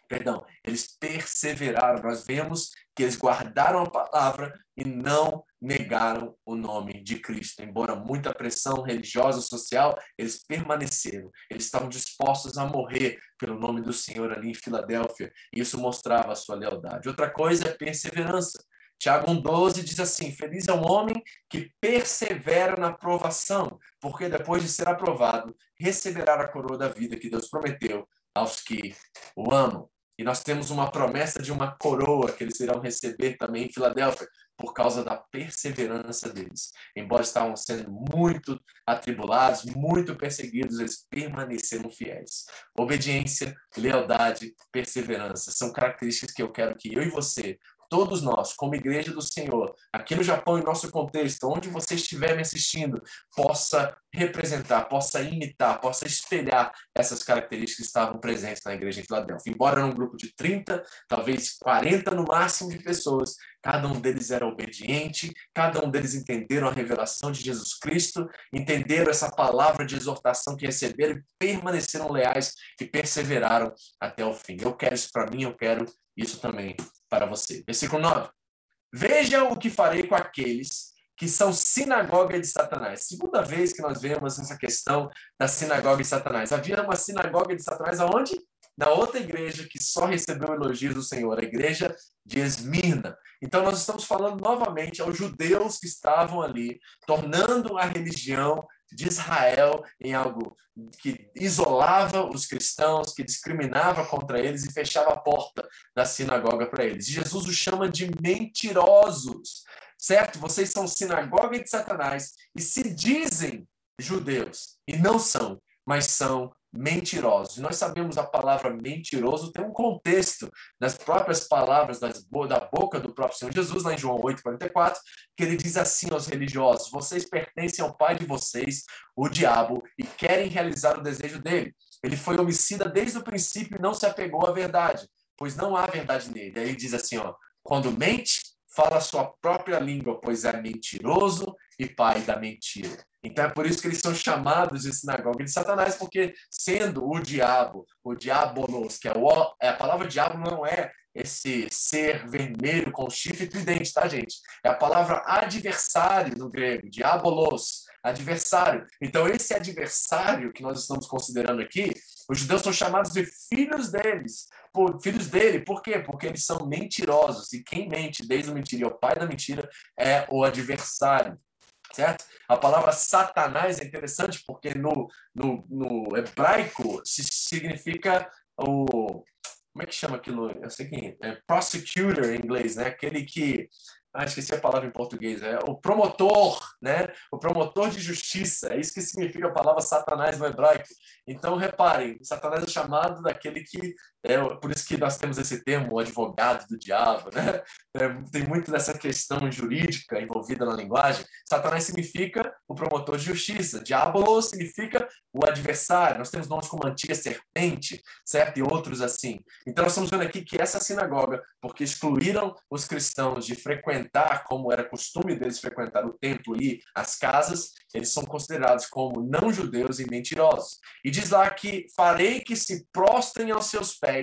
Perdão, eles perseveraram. Nós vemos que eles guardaram a palavra e não negaram o nome de Cristo. Embora muita pressão religiosa, social, eles permaneceram. Eles estavam dispostos a morrer pelo nome do Senhor ali em Filadélfia. E isso mostrava a sua lealdade. Outra coisa é perseverança. Tiago 1,12 diz assim: Feliz é o homem que persevera na provação, porque depois de ser aprovado, receberá a coroa da vida que Deus prometeu aos que o amam. E nós temos uma promessa de uma coroa que eles irão receber também em Filadélfia, por causa da perseverança deles. Embora estavam sendo muito atribulados, muito perseguidos, eles permaneceram fiéis. Obediência, lealdade, perseverança são características que eu quero que eu e você todos nós, como igreja do Senhor, aqui no Japão, em nosso contexto, onde você estiver me assistindo, possa representar, possa imitar, possa espelhar essas características que estavam presentes na igreja em Filadélfia. Embora num grupo de 30, talvez 40 no máximo de pessoas, cada um deles era obediente, cada um deles entenderam a revelação de Jesus Cristo, entenderam essa palavra de exortação que receberam e permaneceram leais e perseveraram até o fim. Eu quero isso para mim, eu quero isso também para você. Versículo 9. Veja o que farei com aqueles que são sinagoga de Satanás. Segunda vez que nós vemos essa questão da sinagoga de Satanás. Havia uma sinagoga de Satanás aonde? Na outra igreja que só recebeu elogios do Senhor, a igreja de Esmirna. Então nós estamos falando novamente aos judeus que estavam ali, tornando a religião de Israel em algo que isolava os cristãos, que discriminava contra eles e fechava a porta da sinagoga para eles. Jesus os chama de mentirosos, certo? Vocês são sinagoga de Satanás e se dizem judeus e não são, mas são mentirosos. E nós sabemos a palavra mentiroso tem um contexto nas próprias palavras das, da boca do próprio Senhor Jesus, lá em João 8,44, que ele diz assim aos religiosos: Vocês pertencem ao pai de vocês, o diabo, e querem realizar o desejo dele. Ele foi homicida desde o princípio e não se apegou à verdade, pois não há verdade nele. Aí ele diz assim: ó, quando mente, fala a sua própria língua, pois é mentiroso e pai da mentira. Então é por isso que eles são chamados de sinagoga de Satanás, porque sendo o diabo, o diabolos, que é, o, é a palavra diabo não é esse ser vermelho com chifre e tridente, tá, gente? É a palavra adversário no grego, diabolos, adversário. Então esse adversário que nós estamos considerando aqui, os judeus são chamados de filhos deles, por, filhos dele. Por quê? Porque eles são mentirosos. E quem mente desde o mentira e o pai da mentira é o adversário certo? A palavra Satanás é interessante porque no, no, no hebraico significa o. Como é que chama aquilo? Eu sei que é prosecutor em inglês, né? Aquele que ah, esqueci a palavra em português, é o promotor, né? O promotor de justiça, é isso que significa a palavra Satanás no hebraico. Então, reparem, Satanás é chamado daquele que, é por isso que nós temos esse termo, advogado do diabo, né? É, tem muito dessa questão jurídica envolvida na linguagem. Satanás significa o promotor de justiça, diabo significa o adversário. Nós temos nomes como antiga serpente, certo? E outros assim. Então, nós estamos vendo aqui que essa sinagoga, porque excluíram os cristãos de frequentar frequentar, como era costume deles frequentar o templo e as casas, eles são considerados como não judeus e mentirosos. E diz lá que farei que se prostrem aos seus pés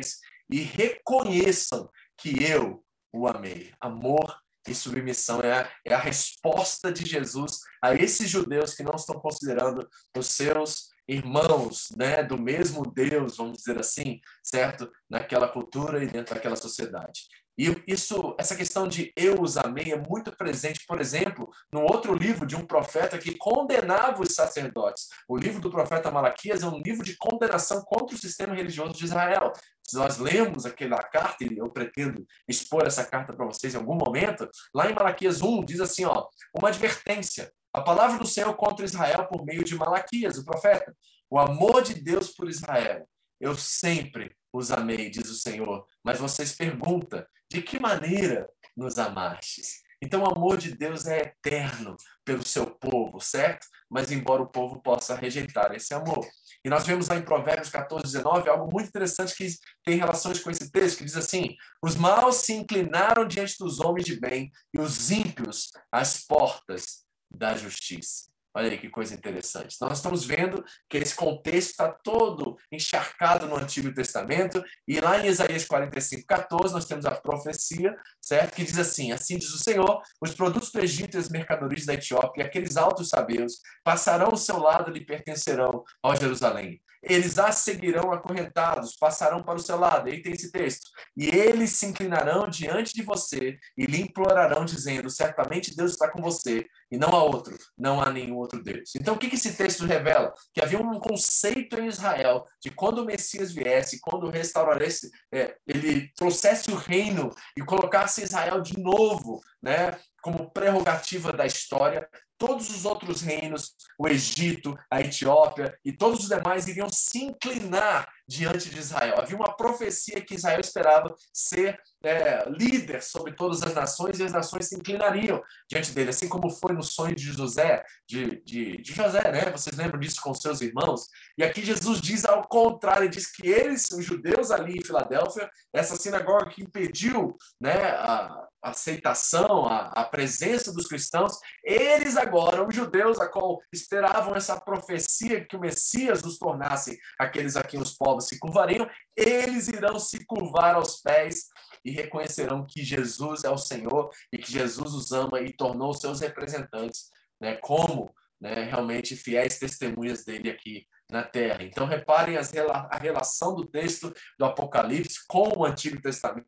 e reconheçam que eu o amei. Amor e submissão é a, é a resposta de Jesus a esses judeus que não estão considerando os seus irmãos, né, do mesmo Deus, vamos dizer assim, certo? Naquela cultura e dentro daquela sociedade. E isso, essa questão de eu os amei é muito presente, por exemplo, no outro livro de um profeta que condenava os sacerdotes. O livro do profeta Malaquias é um livro de condenação contra o sistema religioso de Israel. Se nós lemos aquela carta, e eu pretendo expor essa carta para vocês em algum momento, lá em Malaquias 1 diz assim, ó, uma advertência. A palavra do Senhor contra Israel por meio de Malaquias, o profeta. O amor de Deus por Israel. Eu sempre os amei, diz o Senhor. Mas vocês perguntam, de que maneira nos amastes? Então, o amor de Deus é eterno pelo seu povo, certo? Mas, embora o povo possa rejeitar esse amor. E nós vemos lá em Provérbios 14, 19, algo muito interessante que tem relações com esse texto, que diz assim: Os maus se inclinaram diante dos homens de bem, e os ímpios às portas da justiça. Olha aí que coisa interessante. Nós estamos vendo que esse contexto está todo encharcado no Antigo Testamento, e lá em Isaías 45, 14, nós temos a profecia, certo? Que diz assim: Assim diz o Senhor: os produtos do Egito e as mercadorias da Etiópia, aqueles altos sabeus, passarão ao seu lado e lhe pertencerão, ó Jerusalém. Eles a seguirão acorrentados, passarão para o seu lado. Aí tem esse texto. E eles se inclinarão diante de você e lhe implorarão, dizendo: Certamente Deus está com você, e não há outro, não há nenhum outro Deus. Então, o que esse texto revela? Que havia um conceito em Israel de quando o Messias viesse, quando restaurasse, é, ele trouxesse o reino e colocasse Israel de novo, né, como prerrogativa da história, todos os outros reinos, o Egito, a Etiópia e todos os demais iriam se inclinar diante de Israel. Havia uma profecia que Israel esperava ser é, líder sobre todas as nações e as nações se inclinariam diante dele, assim como foi no sonho de José, de, de, de José, né? Vocês lembram disso com seus irmãos? E aqui Jesus diz ao contrário, diz que eles, os judeus ali em Filadélfia, essa sinagoga que impediu né, a, aceitação, a, a, presença dos cristãos, eles agora, os judeus, a qual esperavam essa profecia que o Messias os tornasse aqueles a quem os povos se curvariam, eles irão se curvar aos pés e reconhecerão que Jesus é o Senhor e que Jesus os ama e tornou seus representantes, né, como né, realmente fiéis testemunhas dele aqui na terra. Então, reparem as, a relação do texto do Apocalipse com o Antigo Testamento.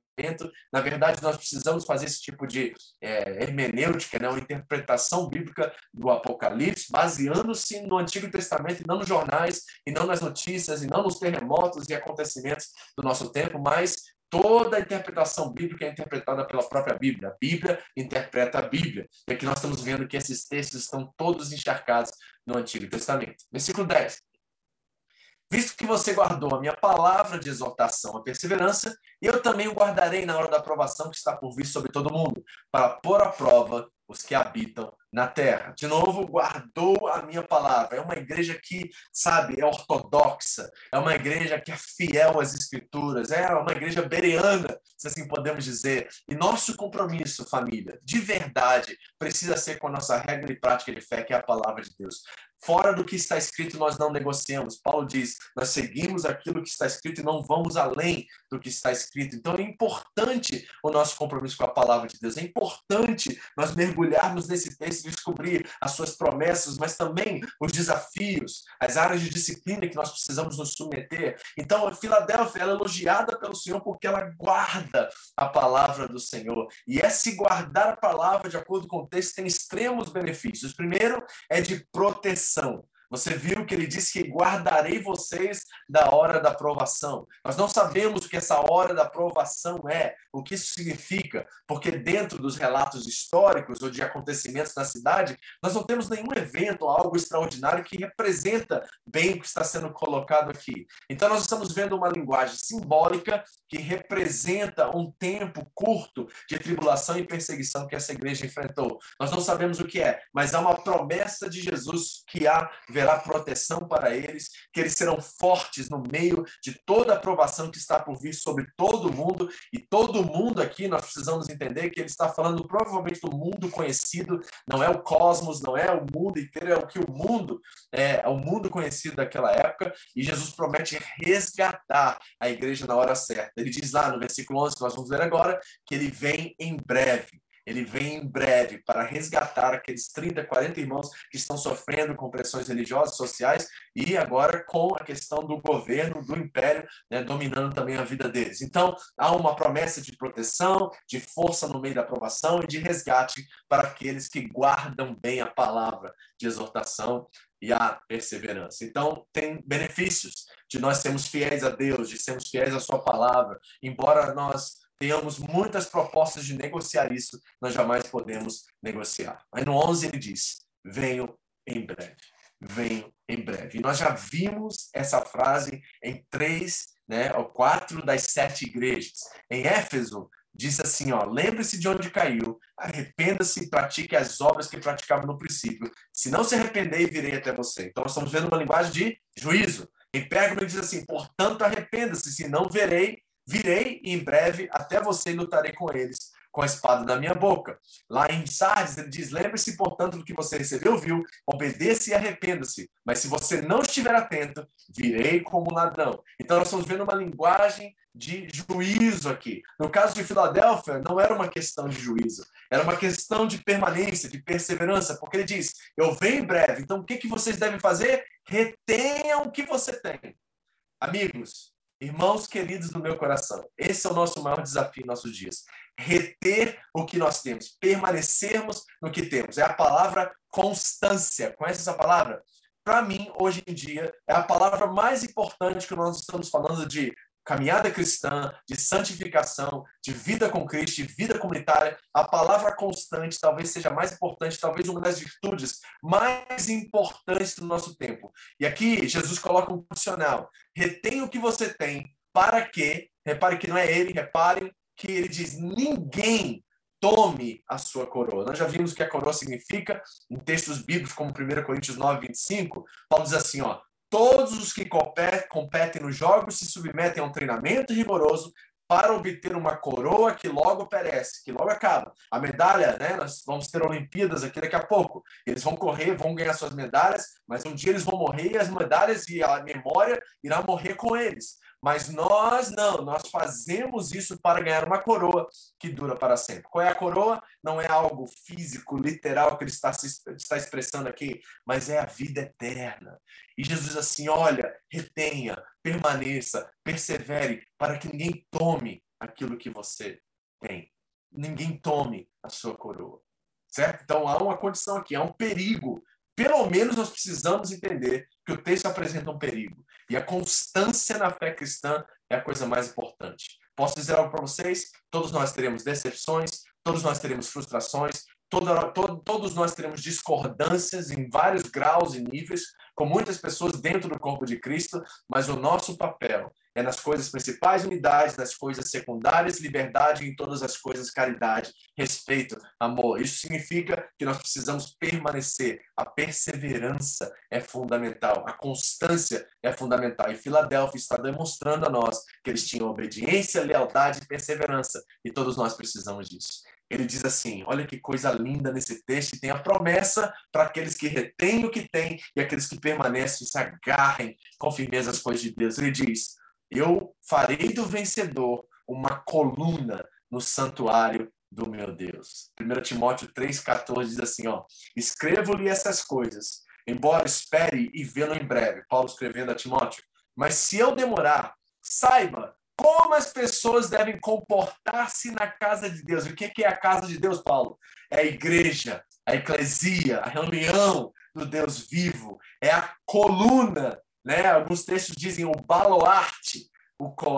Na verdade, nós precisamos fazer esse tipo de é, hermenêutica, né, uma interpretação bíblica do Apocalipse, baseando-se no Antigo Testamento, e não nos jornais, e não nas notícias, e não nos terremotos e acontecimentos do nosso tempo, mas toda a interpretação bíblica é interpretada pela própria Bíblia. A Bíblia interpreta a Bíblia. E aqui nós estamos vendo que esses textos estão todos encharcados no Antigo Testamento. Versículo 10. Visto que você guardou a minha palavra de exortação, a perseverança, eu também o guardarei na hora da aprovação que está por vir sobre todo mundo, para pôr à prova os que habitam na terra. De novo, guardou a minha palavra. É uma igreja que, sabe, é ortodoxa, é uma igreja que é fiel às escrituras, é uma igreja bereana, se assim podemos dizer. E nosso compromisso, família, de verdade, precisa ser com a nossa regra e prática de fé, que é a palavra de Deus. Fora do que está escrito, nós não negociamos. Paulo diz: nós seguimos aquilo que está escrito e não vamos além do que está escrito. Então é importante o nosso compromisso com a palavra de Deus. É importante nós mergulharmos nesse texto e descobrir as suas promessas, mas também os desafios, as áreas de disciplina que nós precisamos nos submeter. Então, a Filadélfia é elogiada pelo Senhor porque ela guarda a palavra do Senhor. E esse guardar a palavra, de acordo com o texto, tem extremos benefícios. Primeiro é de proteção proteção. Você viu que ele disse que guardarei vocês da hora da provação. Nós não sabemos o que essa hora da provação é, o que isso significa, porque dentro dos relatos históricos ou de acontecimentos na cidade, nós não temos nenhum evento, algo extraordinário que representa bem o que está sendo colocado aqui. Então nós estamos vendo uma linguagem simbólica que representa um tempo curto de tribulação e perseguição que essa igreja enfrentou. Nós não sabemos o que é, mas há uma promessa de Jesus que há haverá proteção para eles, que eles serão fortes no meio de toda a aprovação que está por vir sobre todo mundo. E todo mundo aqui, nós precisamos entender que ele está falando provavelmente do mundo conhecido, não é o cosmos, não é o mundo inteiro, é o que o mundo, é, é o mundo conhecido daquela época. E Jesus promete resgatar a igreja na hora certa. Ele diz lá no versículo 11, que nós vamos ler agora, que ele vem em breve. Ele vem em breve para resgatar aqueles 30, 40 irmãos que estão sofrendo com pressões religiosas, sociais e agora com a questão do governo, do império, né, dominando também a vida deles. Então, há uma promessa de proteção, de força no meio da aprovação e de resgate para aqueles que guardam bem a palavra de exortação e a perseverança. Então, tem benefícios de nós sermos fiéis a Deus, de sermos fiéis à Sua palavra. Embora nós tenhamos muitas propostas de negociar isso, nós jamais podemos negociar. Aí no 11 ele diz: Venho em breve. Venho em breve. E nós já vimos essa frase em três, né, ou quatro das sete igrejas. Em Éfeso, diz assim, ó, lembre-se de onde caiu, arrependa-se e pratique as obras que praticava no princípio. Se não se arrepender, virei até você. Então, nós estamos vendo uma linguagem de juízo. Em Pérgamo, ele diz assim, portanto, arrependa-se, se não verei, virei em breve até você e lutarei com eles com a espada da minha boca. Lá em Sardes, ele diz: Lembre-se, portanto, do que você recebeu, viu, obedeça e arrependa-se. Mas se você não estiver atento, virei como ladrão. Então, nós estamos vendo uma linguagem de juízo aqui. No caso de Filadélfia, não era uma questão de juízo, era uma questão de permanência, de perseverança, porque ele diz: Eu venho em breve. Então, o que, que vocês devem fazer? Retenham o que você tem. Amigos, Irmãos queridos do meu coração, esse é o nosso maior desafio em nossos dias. Reter o que nós temos, permanecermos no que temos. É a palavra constância. Conhece essa palavra? Para mim, hoje em dia, é a palavra mais importante que nós estamos falando de caminhada cristã, de santificação, de vida com Cristo, de vida comunitária, a palavra constante talvez seja mais importante, talvez uma das virtudes mais importantes do nosso tempo. E aqui Jesus coloca um condicional: retém o que você tem, para que, repare que não é ele, repare que ele diz: ninguém tome a sua coroa. Nós já vimos o que a coroa significa em textos bíblicos como 1 Coríntios 9, 25. Paulo diz assim, ó, Todos os que competem nos jogos se submetem a um treinamento rigoroso para obter uma coroa que logo perece, que logo acaba. A medalha, né? Nós vamos ter Olimpíadas aqui daqui a pouco. Eles vão correr, vão ganhar suas medalhas, mas um dia eles vão morrer e as medalhas e a memória irá morrer com eles. Mas nós não, nós fazemos isso para ganhar uma coroa que dura para sempre. Qual é a coroa? Não é algo físico, literal que ele está, está expressando aqui, mas é a vida eterna. E Jesus diz assim: olha, retenha, permaneça, persevere, para que ninguém tome aquilo que você tem. Ninguém tome a sua coroa. Certo? Então há uma condição aqui, há um perigo. Pelo menos nós precisamos entender que o texto apresenta um perigo. E a constância na fé cristã é a coisa mais importante. Posso dizer algo para vocês? Todos nós teremos decepções, todos nós teremos frustrações, todo, todo, todos nós teremos discordâncias em vários graus e níveis, com muitas pessoas dentro do corpo de Cristo, mas o nosso papel é nas coisas principais unidades, nas coisas secundárias liberdade, em todas as coisas caridade, respeito, amor. Isso significa que nós precisamos permanecer. A perseverança é fundamental, a constância é fundamental. E Filadélfia está demonstrando a nós que eles tinham obediência, lealdade e perseverança, e todos nós precisamos disso ele diz assim: olha que coisa linda nesse texto, e tem a promessa para aqueles que retêm o que têm e aqueles que permanecem, se agarrem com firmeza às coisas de Deus. Ele diz: Eu farei do vencedor uma coluna no santuário do meu Deus. 1 Timóteo 3,14 diz assim: ó, escrevo-lhe essas coisas, embora espere e vê-lo em breve. Paulo escrevendo a Timóteo. Mas se eu demorar, saiba como as pessoas devem comportar-se na casa de Deus. O que é a casa de Deus, Paulo? É a igreja, a eclesia, a reunião do Deus vivo, é a coluna, né? Alguns textos dizem o baluarte,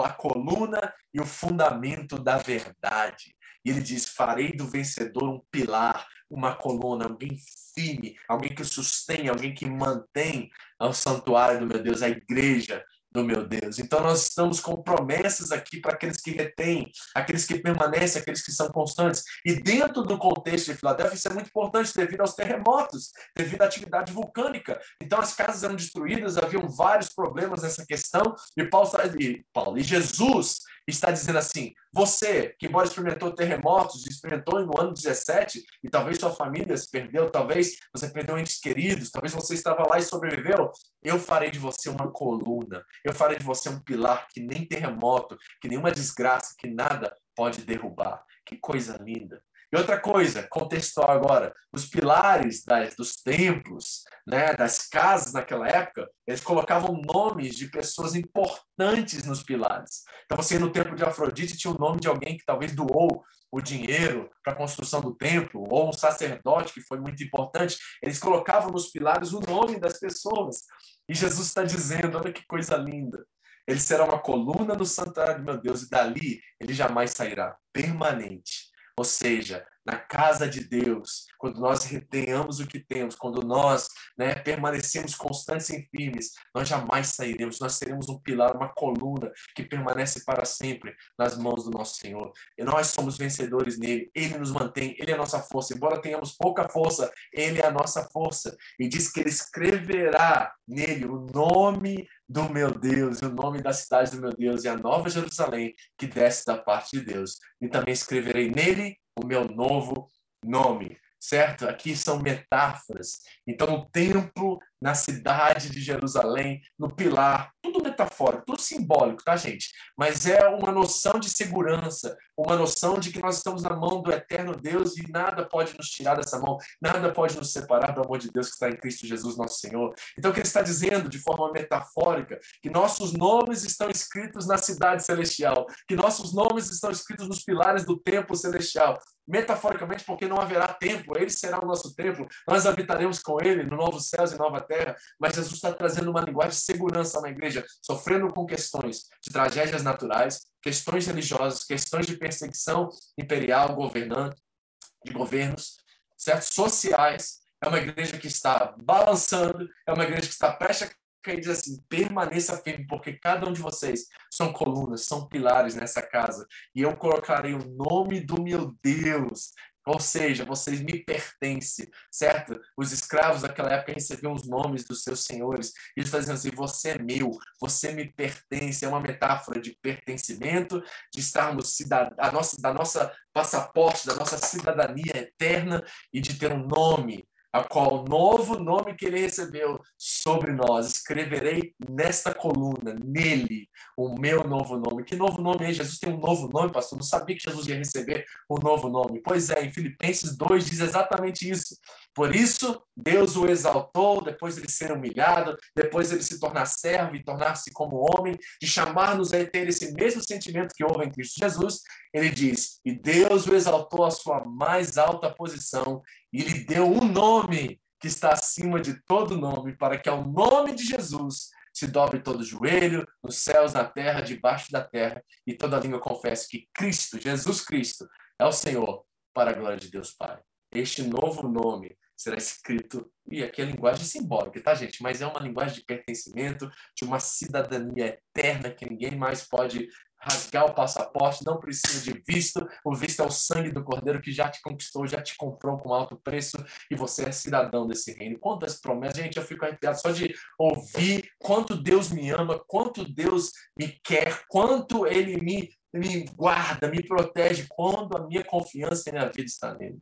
a coluna e o fundamento da verdade. E ele diz: farei do vencedor um pilar, uma coluna, alguém firme, alguém que sustém, alguém que mantém o santuário do meu Deus, a igreja, do meu Deus. Então nós estamos com promessas aqui para aqueles que retêm, aqueles que permanecem, aqueles que são constantes. E dentro do contexto de Filadélfia, isso é muito importante devido aos terremotos, devido à atividade vulcânica. Então as casas eram destruídas, haviam vários problemas nessa questão, e Paulo, e, Paulo, e Jesus está dizendo assim: você, que embora experimentou terremotos, experimentou no ano 17, e talvez sua família se perdeu, talvez você perdeu entes queridos, talvez você estava lá e sobreviveu, eu farei de você uma coluna, eu farei de você um pilar que nem terremoto, que nenhuma desgraça, que nada pode derrubar. Que coisa linda! E outra coisa, contextual agora, os pilares dos templos, né, das casas naquela época, eles colocavam nomes de pessoas importantes nos pilares. Então você no templo de Afrodite tinha o nome de alguém que talvez doou o dinheiro para a construção do templo, ou um sacerdote que foi muito importante, eles colocavam nos pilares o nome das pessoas. E Jesus está dizendo: olha que coisa linda. Ele será uma coluna no santuário de meu Deus, e dali ele jamais sairá, permanente. Ou seja, na casa de Deus, quando nós retenhamos o que temos, quando nós né, permanecemos constantes e firmes, nós jamais sairemos, nós seremos um pilar, uma coluna que permanece para sempre nas mãos do nosso Senhor. E nós somos vencedores nele, ele nos mantém, ele é a nossa força. Embora tenhamos pouca força, ele é a nossa força. E diz que ele escreverá nele o nome do meu Deus, e o nome da cidade do meu Deus, e a nova Jerusalém que desce da parte de Deus. E também escreverei nele o meu novo nome, certo? Aqui são metáforas. Então, o templo na cidade de Jerusalém, no pilar, tudo metafórico, tudo simbólico, tá, gente? Mas é uma noção de segurança, uma noção de que nós estamos na mão do eterno Deus e nada pode nos tirar dessa mão, nada pode nos separar do amor de Deus que está em Cristo Jesus, nosso Senhor. Então, o que ele está dizendo de forma metafórica, que nossos nomes estão escritos na cidade celestial, que nossos nomes estão escritos nos pilares do templo celestial. Metaforicamente, porque não haverá templo, ele será o nosso templo, nós habitaremos com ele no novo céus e nova terra, mas Jesus está trazendo uma linguagem de segurança na igreja, sofrendo com questões de tragédias naturais, questões religiosas, questões de perseguição imperial, governante, de governos, certo? sociais. É uma igreja que está balançando, é uma igreja que está prestes a cair diz assim: permaneça firme, porque cada um de vocês são colunas, são pilares nessa casa, e eu colocarei o nome do meu Deus ou seja, vocês me pertencem, certo? Os escravos daquela época recebiam os nomes dos seus senhores. E eles faziam assim: você é meu, você me pertence. É uma metáfora de pertencimento, de estarmos a nossa, da nossa passaporte, da nossa cidadania eterna e de ter um nome a qual novo nome que ele recebeu sobre nós, escreverei nesta coluna, nele, o meu novo nome. Que novo nome é? Jesus tem um novo nome, pastor. Não sabia que Jesus ia receber um novo nome. Pois é, em Filipenses 2 diz exatamente isso. Por isso, Deus o exaltou, depois ele ser humilhado, depois ele se tornar servo e tornar-se como homem, de chamar-nos a ter esse mesmo sentimento que houve em Cristo Jesus. Ele diz: E Deus o exaltou à sua mais alta posição e lhe deu um nome que está acima de todo nome, para que ao nome de Jesus se dobre todo joelho, nos céus, na terra, debaixo da terra, e toda língua confesse que Cristo, Jesus Cristo, é o Senhor, para a glória de Deus Pai. Este novo nome será escrito, e aqui é linguagem simbólica, tá, gente? Mas é uma linguagem de pertencimento, de uma cidadania eterna que ninguém mais pode rasgar o passaporte, não precisa de visto. O visto é o sangue do Cordeiro que já te conquistou, já te comprou com alto preço e você é cidadão desse reino. Quantas promessas, gente, eu fico arrepiado só de ouvir quanto Deus me ama, quanto Deus me quer, quanto Ele me, me guarda, me protege, quando a minha confiança e minha vida está nele.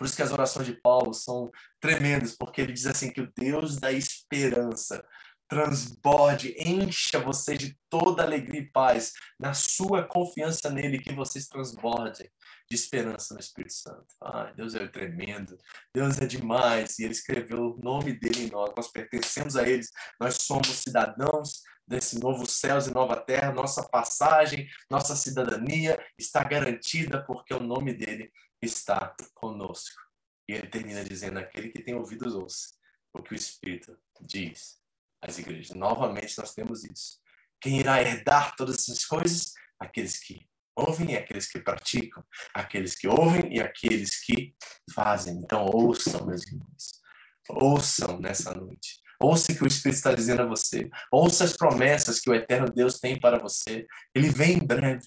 Por isso que as orações de Paulo são tremendas, porque ele diz assim que o Deus da esperança transborde, encha você de toda alegria e paz, na sua confiança nele, que vocês transbordem de esperança no Espírito Santo. Ai, Deus é tremendo, Deus é demais, e ele escreveu o nome dele em nós, nós pertencemos a eles, nós somos cidadãos desse novo céus e nova terra, nossa passagem, nossa cidadania está garantida porque o nome dele está conosco. E ele termina dizendo: aquele que tem ouvidos ouça o que o Espírito diz as igrejas. Novamente nós temos isso. Quem irá herdar todas essas coisas? Aqueles que ouvem e aqueles que praticam, aqueles que ouvem e aqueles que fazem. Então ouçam, meus irmãos. Ouçam nessa noite. Ouça o que o Espírito está dizendo a você. Ouça as promessas que o eterno Deus tem para você. Ele vem em breve.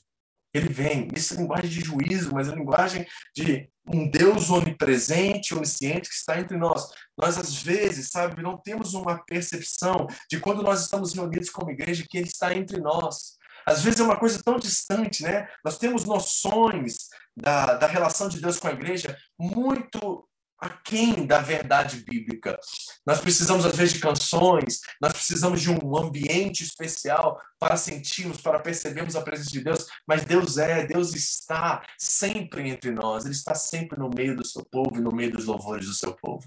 Ele vem. Isso é linguagem de juízo, mas é linguagem de um Deus onipresente, onisciente que está entre nós. Nós, às vezes, sabe, não temos uma percepção de quando nós estamos reunidos como igreja que Ele está entre nós. Às vezes é uma coisa tão distante, né? Nós temos noções da, da relação de Deus com a igreja muito aquém da verdade bíblica. Nós precisamos, às vezes, de canções, nós precisamos de um ambiente especial para sentirmos, para percebermos a presença de Deus, mas Deus é, Deus está sempre entre nós, Ele está sempre no meio do seu povo e no meio dos louvores do seu povo.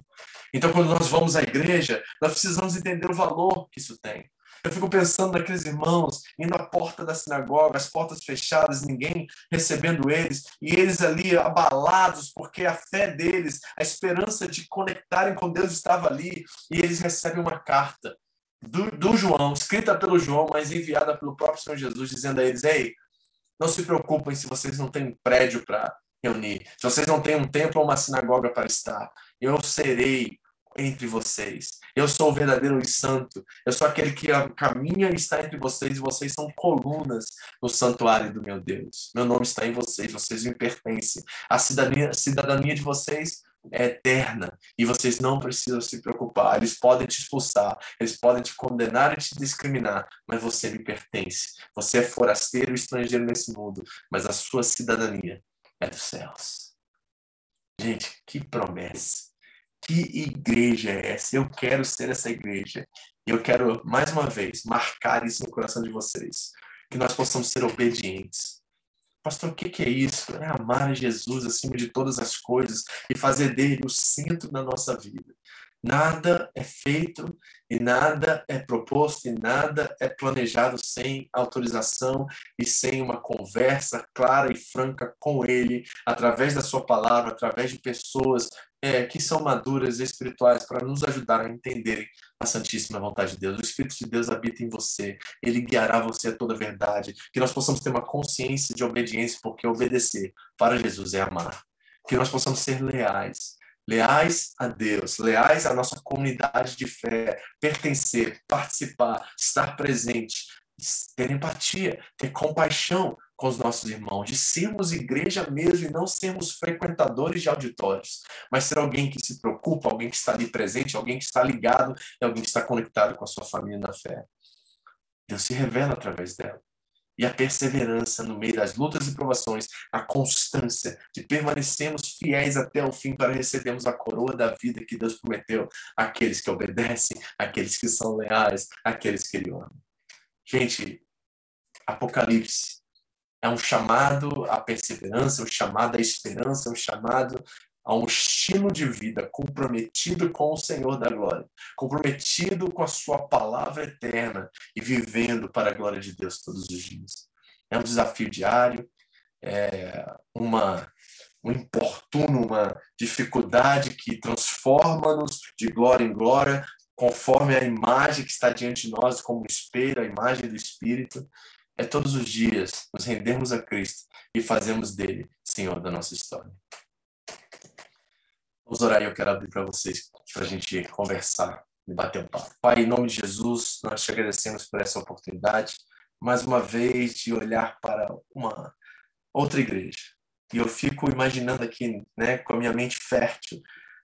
Então, quando nós vamos à igreja, nós precisamos entender o valor que isso tem. Eu fico pensando naqueles irmãos indo à porta da sinagoga, as portas fechadas, ninguém recebendo eles, e eles ali abalados, porque a fé deles, a esperança de conectarem com Deus estava ali, e eles recebem uma carta do, do João, escrita pelo João, mas enviada pelo próprio Senhor Jesus, dizendo a eles: Ei, não se preocupem se vocês não têm um prédio para reunir, se vocês não têm um templo ou uma sinagoga para estar, eu serei entre vocês. Eu sou o verdadeiro e santo. Eu sou aquele que caminha e está entre vocês, e vocês são colunas no santuário do meu Deus. Meu nome está em vocês, vocês me pertencem. A cidadania, a cidadania de vocês é eterna e vocês não precisam se preocupar. Eles podem te expulsar, eles podem te condenar e te discriminar, mas você me pertence. Você é forasteiro estrangeiro nesse mundo, mas a sua cidadania é dos céus. Gente, que promessa! Que igreja é essa? Eu quero ser essa igreja. Eu quero, mais uma vez, marcar isso no coração de vocês. Que nós possamos ser obedientes. Pastor, o que, é isso? É amar Jesus acima de todas as coisas e fazer dele o centro da nossa vida. Nada é feito e nada é proposto e nada é planejado sem autorização e sem uma conversa clara e franca com Ele, através da Sua palavra, através de pessoas é, que são maduras espirituais para nos ajudar a entenderem a santíssima vontade de Deus. O Espírito de Deus habita em você, ele guiará você a toda a verdade. Que nós possamos ter uma consciência de obediência, porque obedecer para Jesus é amar. Que nós possamos ser leais, leais a Deus, leais à nossa comunidade de fé, pertencer, participar, estar presente, ter empatia, ter compaixão com os nossos irmãos, de sermos igreja mesmo e não sermos frequentadores de auditórios, mas ser alguém que se preocupa, alguém que está ali presente, alguém que está ligado e alguém que está conectado com a sua família na fé. Deus se revela através dela. E a perseverança no meio das lutas e provações, a constância de permanecermos fiéis até o fim para recebermos a coroa da vida que Deus prometeu àqueles que obedecem, àqueles que são leais, àqueles que Ele ama. Gente, Apocalipse é um chamado à perseverança, um chamado à esperança, um chamado a um estilo de vida comprometido com o Senhor da glória, comprometido com a sua palavra eterna e vivendo para a glória de Deus todos os dias. É um desafio diário, é uma um importuno, uma dificuldade que transforma-nos de glória em glória, conforme a imagem que está diante de nós como espelho, a imagem do Espírito. É todos os dias nos rendemos a Cristo e fazemos dele Senhor da nossa história. Orar e eu quero abrir para vocês, para a gente conversar e bater um papo. Pai, em nome de Jesus, nós te agradecemos por essa oportunidade, mais uma vez, de olhar para uma outra igreja. E eu fico imaginando aqui, né, com a minha mente fértil,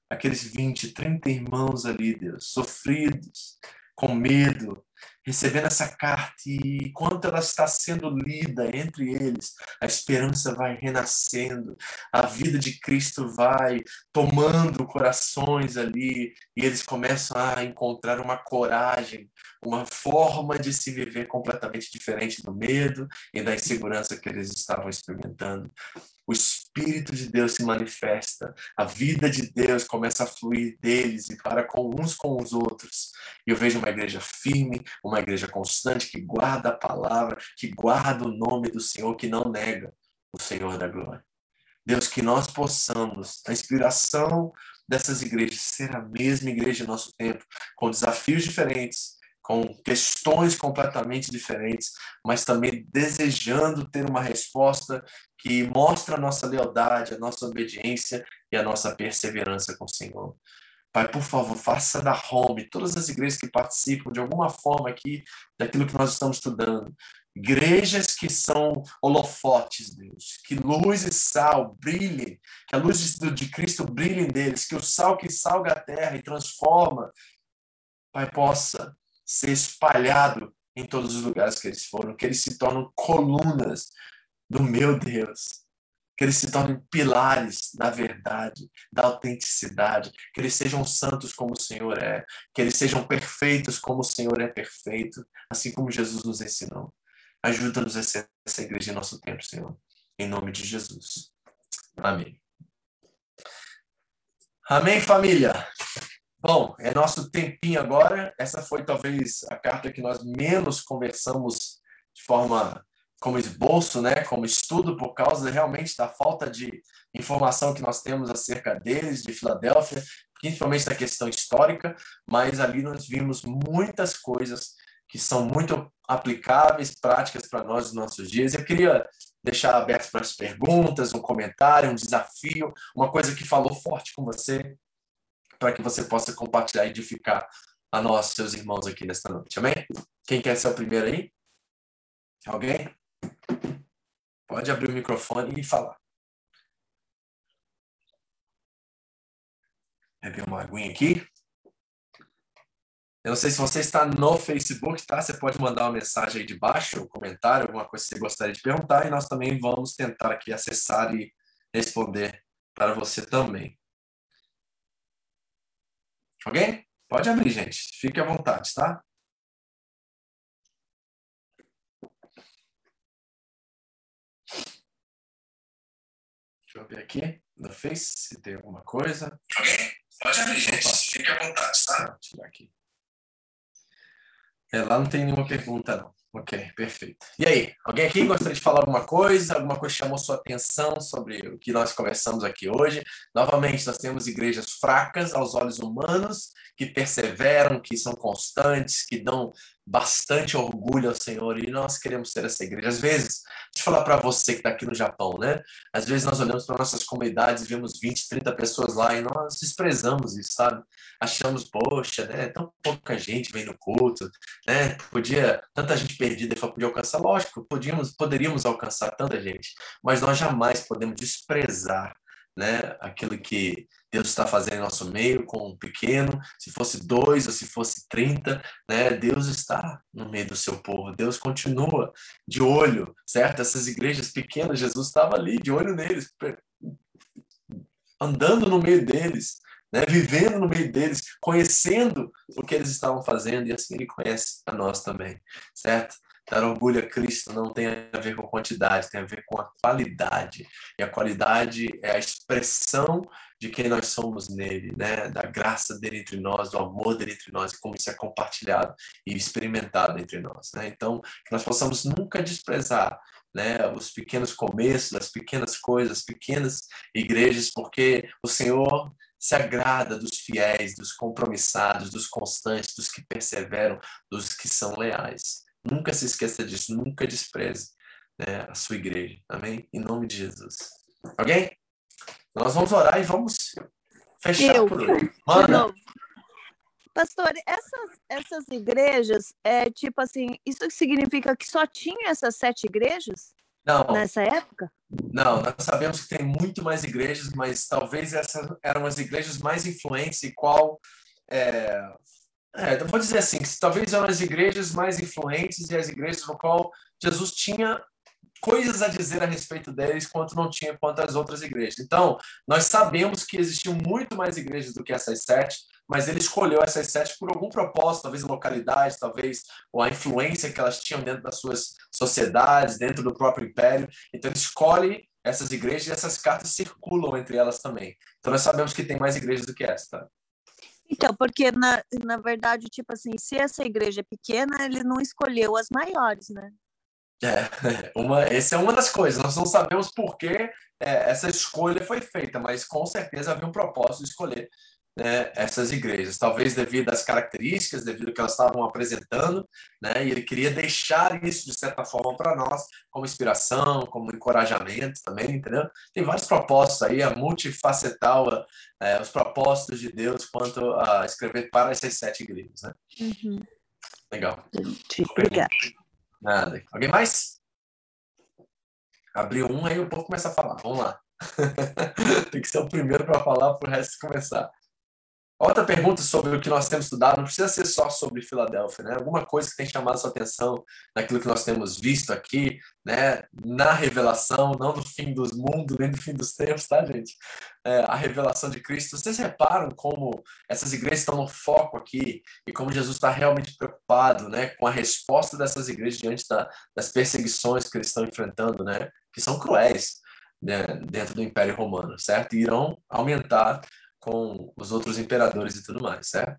aqueles 20, 30 irmãos ali, Deus, sofridos, com medo, recebendo essa carta e enquanto ela está sendo lida entre eles, a esperança vai renascendo, a vida de Cristo vai tomando corações ali e eles começam a encontrar uma coragem, uma forma de se viver completamente diferente do medo e da insegurança que eles estavam experimentando o Espírito de Deus se manifesta, a vida de Deus começa a fluir deles e para com uns com os outros. E eu vejo uma igreja firme, uma igreja constante, que guarda a palavra, que guarda o nome do Senhor, que não nega o Senhor da glória. Deus, que nós possamos, a inspiração dessas igrejas, ser a mesma igreja no nosso tempo, com desafios diferentes, com questões completamente diferentes, mas também desejando ter uma resposta que mostre a nossa lealdade, a nossa obediência e a nossa perseverança com o Senhor. Pai, por favor, faça da home, todas as igrejas que participam de alguma forma aqui daquilo que nós estamos estudando, igrejas que são holofotes, Deus, que luz e sal brilhem, que a luz de Cristo brilhe deles, que o sal que salga a terra e transforma, Pai, possa ser espalhado em todos os lugares que eles foram, que eles se tornam colunas do meu Deus, que eles se tornem pilares da verdade, da autenticidade, que eles sejam santos como o Senhor é, que eles sejam perfeitos como o Senhor é perfeito, assim como Jesus nos ensinou. Ajuda-nos a ser essa igreja em nosso tempo, Senhor. Em nome de Jesus. Amém. Amém, família? Bom, é nosso tempinho agora. Essa foi talvez a carta que nós menos conversamos de forma como esboço, né, como estudo, por causa realmente da falta de informação que nós temos acerca deles, de Filadélfia, principalmente da questão histórica, mas ali nós vimos muitas coisas que são muito aplicáveis, práticas para nós nos nossos dias. Eu queria deixar aberto para as perguntas, um comentário, um desafio, uma coisa que falou forte com você, para que você possa compartilhar e edificar a nós, seus irmãos aqui nesta noite. Amém? Quem quer ser o primeiro aí? Alguém? Pode abrir o microfone e falar. Beber uma aguinha aqui. Eu não sei se você está no Facebook, tá? Você pode mandar uma mensagem aí de baixo, um comentário, alguma coisa que você gostaria de perguntar, e nós também vamos tentar aqui acessar e responder para você também. Alguém? Pode abrir, gente. Fique à vontade, tá? Deixa eu ver aqui no Face se tem alguma coisa.
Ok? Pode abrir, gente. Fique à vontade, tá?
Vou tirar aqui. É, lá não tem nenhuma pergunta, não. Ok, perfeito. E aí, alguém aqui gostaria de falar alguma coisa? Alguma coisa chamou sua atenção sobre o que nós conversamos aqui hoje? Novamente, nós temos igrejas fracas aos olhos humanos, que perseveram, que são constantes, que dão bastante orgulho ao Senhor e nós queremos ser essa igreja. Às vezes, deixa eu falar para você que está aqui no Japão, né? Às vezes nós olhamos para nossas comunidades e vemos 20, 30 pessoas lá e nós desprezamos isso, sabe? Achamos, poxa, né? Tão pouca gente vem no culto, né? Podia, tanta gente perdida, só podia alcançar. Lógico, podíamos, poderíamos alcançar tanta gente, mas nós jamais podemos desprezar né? Aquilo que Deus está fazendo em nosso meio com um pequeno, se fosse dois ou se fosse trinta, né? Deus está no meio do seu povo. Deus continua de olho, certo? Essas igrejas pequenas, Jesus estava ali de olho neles, andando no meio deles, né? Vivendo no meio deles, conhecendo o que eles estavam fazendo e assim Ele conhece a nós também, certo? Dar orgulho a Cristo não tem a ver com quantidade, tem a ver com a qualidade. E a qualidade é a expressão de quem nós somos nele, né? Da graça dele entre nós, do amor dele entre nós, e como isso é compartilhado e experimentado entre nós, né? Então, que nós possamos nunca desprezar né, os pequenos começos, as pequenas coisas, as pequenas igrejas, porque o Senhor se agrada dos fiéis, dos compromissados, dos constantes, dos que perseveram, dos que são leais. Nunca se esqueça disso, nunca despreze né, a sua igreja. Amém? Em nome de Jesus. Alguém? Nós vamos orar e vamos fechar
Eu,
por hoje.
Manda. Pastor, essas, essas igrejas, é tipo assim, isso significa que só tinha essas sete igrejas
Não,
nessa época?
não, nós sabemos que tem muito mais igrejas, mas talvez essas eram as igrejas mais influentes e qual é, é, vou dizer assim, que talvez eram as igrejas mais influentes e as igrejas no qual Jesus tinha coisas a dizer a respeito deles quanto não tinha quanto as outras igrejas. Então, nós sabemos que existiam muito mais igrejas do que essas sete, mas ele escolheu essas sete por algum propósito, talvez localidade, talvez ou a influência que elas tinham dentro das suas sociedades, dentro do próprio império. Então, ele escolhe essas igrejas e essas cartas circulam entre elas também. Então, nós sabemos que tem mais igrejas do que essa?
Então, porque na, na verdade, tipo assim, se essa igreja é pequena, ele não escolheu as maiores, né?
É, uma, essa é uma das coisas. Nós não sabemos por que é, essa escolha foi feita, mas com certeza havia um propósito de escolher né, essas igrejas. Talvez devido às características, devido ao que elas estavam apresentando, né, e ele queria deixar isso, de certa forma, para nós, como inspiração, como encorajamento também, entendeu? Tem vários propósitos aí, a multifacetal, é, os propósitos de Deus quanto a escrever para essas sete igrejas. Né?
Uhum.
Legal.
Obrigada.
Nada. Alguém mais? Abriu um, aí o povo começa a falar. Vamos lá. Tem que ser o primeiro para falar para o resto começar. Outra pergunta sobre o que nós temos estudado, não precisa ser só sobre Filadélfia, né? Alguma coisa que tem chamado sua atenção naquilo que nós temos visto aqui, né? Na revelação, não do fim dos mundos, nem do fim dos tempos, tá, gente? É, a revelação de Cristo. Vocês reparam como essas igrejas estão no foco aqui e como Jesus está realmente preocupado, né? Com a resposta dessas igrejas diante da, das perseguições que eles estão enfrentando, né? Que são cruéis né? dentro do Império Romano, certo? E irão aumentar com os outros imperadores e tudo mais, certo?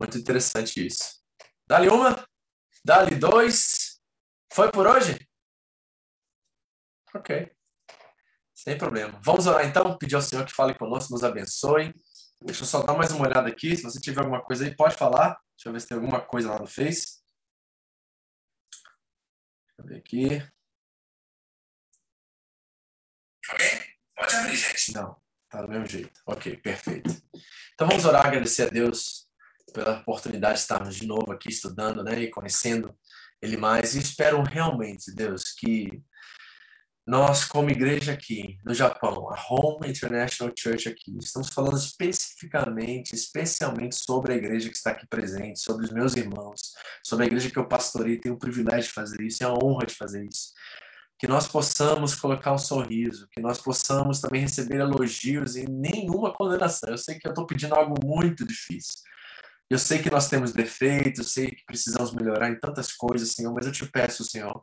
Muito interessante isso. Dá-lhe uma, dá-lhe dois. Foi por hoje? Ok. Sem problema. Vamos orar então, pedir ao Senhor que fale conosco, nos abençoe. Deixa eu só dar mais uma olhada aqui. Se você tiver alguma coisa aí, pode falar. Deixa eu ver se tem alguma coisa lá no Face. Deixa eu ver aqui.
Ok? Pode abrir, gente.
Não. Tá do mesmo jeito. Ok, perfeito. Então vamos orar, agradecer a Deus pela oportunidade de estarmos de novo aqui estudando, né, e conhecendo Ele mais. E espero realmente, Deus, que nós, como igreja aqui no Japão, a Home International Church aqui, estamos falando especificamente, especialmente sobre a igreja que está aqui presente, sobre os meus irmãos, sobre a igreja que eu pastorei, tenho o privilégio de fazer isso, é a honra de fazer isso que nós possamos colocar um sorriso, que nós possamos também receber elogios e nenhuma condenação. Eu sei que eu estou pedindo algo muito difícil. Eu sei que nós temos defeitos, eu sei que precisamos melhorar em tantas coisas, Senhor, mas eu te peço, Senhor,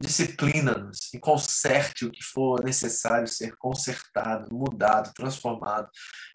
disciplina-nos e conserte o que for necessário ser consertado, mudado, transformado.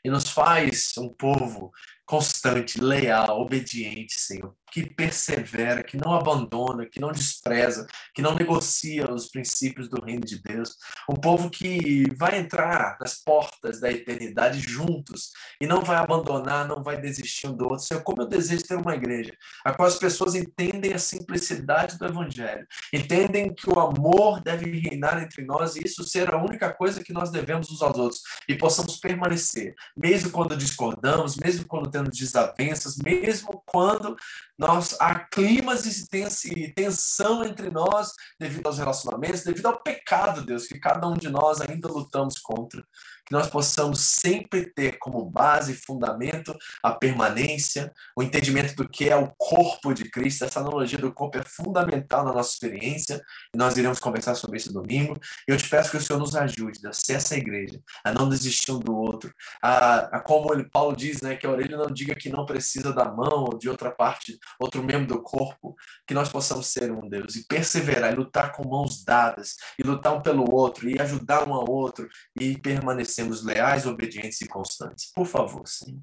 E nos faz um povo constante, leal, obediente, Senhor, que persevera, que não abandona, que não despreza, que não negocia os princípios do reino de Deus. Um povo que vai entrar nas portas da eternidade juntos e não vai abandonar, não vai desistir um do outro. Senhor, como eu desejo ter uma igreja a qual as pessoas entendem a simplicidade do evangelho, entendem que o amor deve reinar entre nós e isso ser a única coisa que nós devemos uns aos outros e possamos permanecer, mesmo quando discordamos, mesmo quando temos desavenças, mesmo quando nós há climas de tensão entre nós devido aos relacionamentos, devido ao pecado, Deus, que cada um de nós ainda lutamos contra que nós possamos sempre ter como base e fundamento a permanência, o entendimento do que é o corpo de Cristo. Essa analogia do corpo é fundamental na nossa experiência e nós iremos conversar sobre isso domingo. Eu te peço que o Senhor nos ajude a ser essa igreja, a não desistir um do outro, a, a como ele, Paulo diz, né, que a orelha não diga que não precisa da mão ou de outra parte, outro membro do corpo, que nós possamos ser um Deus e perseverar e lutar com mãos dadas e lutar um pelo outro e ajudar um ao outro e permanecer permanecemos leais, obedientes e constantes. Por favor, Senhor.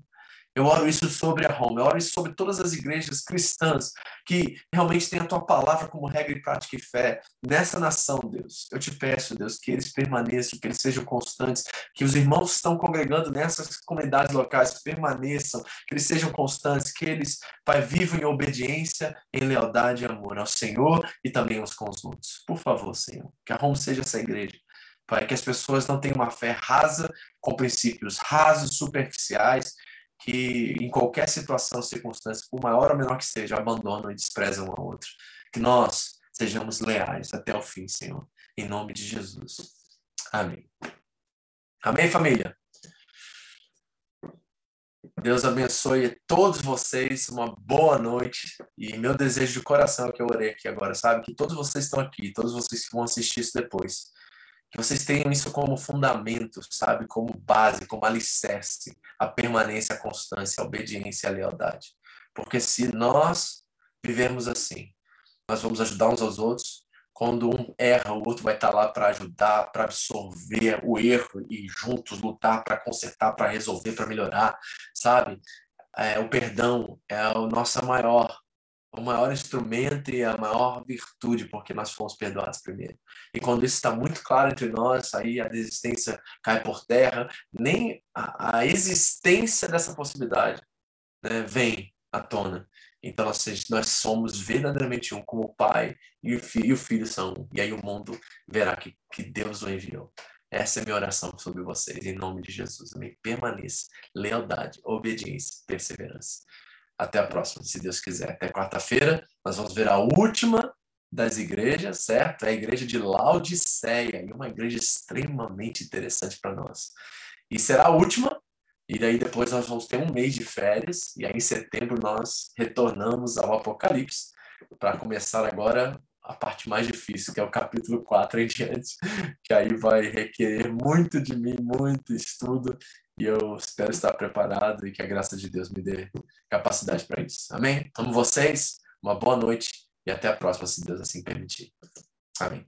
Eu oro isso sobre a Roma, eu oro isso sobre todas as igrejas cristãs que realmente têm a tua palavra como regra e prática e fé nessa nação, Deus. Eu te peço, Deus, que eles permaneçam, que eles sejam constantes, que os irmãos que estão congregando nessas comunidades locais permaneçam, que eles sejam constantes, que eles, Pai, vivam em obediência, em lealdade e amor ao Senhor e também uns com os outros. Por favor, Senhor, que a Roma seja essa igreja Pai, que as pessoas não tenham uma fé rasa, com princípios rasos, superficiais, que em qualquer situação, circunstância, por maior ou menor que seja, abandonam e desprezam um ao outro. Que nós sejamos leais até o fim, Senhor. Em nome de Jesus. Amém. Amém, família? Deus abençoe todos vocês, uma boa noite. E meu desejo de coração é que eu orei aqui agora, sabe? Que todos vocês estão aqui, todos vocês que vão assistir isso depois que vocês tenham isso como fundamento, sabe? Como base, como alicerce, a permanência, a constância, a obediência a lealdade. Porque se nós vivemos assim, nós vamos ajudar uns aos outros. Quando um erra, o outro vai estar lá para ajudar, para absorver o erro e juntos lutar para consertar, para resolver, para melhorar, sabe? É, o perdão é a nossa maior o maior instrumento e a maior virtude, porque nós fomos perdoados primeiro. E quando isso está muito claro entre nós, aí a desistência cai por terra, nem a, a existência dessa possibilidade né, vem à tona. Então, nós, nós somos verdadeiramente um, como o Pai e o, filho, e o Filho são um. E aí o mundo verá que, que Deus o enviou. Essa é minha oração sobre vocês, em nome de Jesus. Amém. Permaneça. Lealdade, obediência, perseverança. Até a próxima, se Deus quiser. Até quarta-feira, nós vamos ver a última das igrejas, certo? É a igreja de Laodiceia, e uma igreja extremamente interessante para nós. E será a última, E daí depois nós vamos ter um mês de férias, e aí em setembro nós retornamos ao Apocalipse para começar agora a parte mais difícil, que é o capítulo 4 em diante, que aí vai requerer muito de mim, muito estudo, e eu espero estar preparado e que a graça de Deus me dê capacidade para isso. Amém? Amo vocês, uma boa noite e até a próxima, se Deus assim permitir. Amém.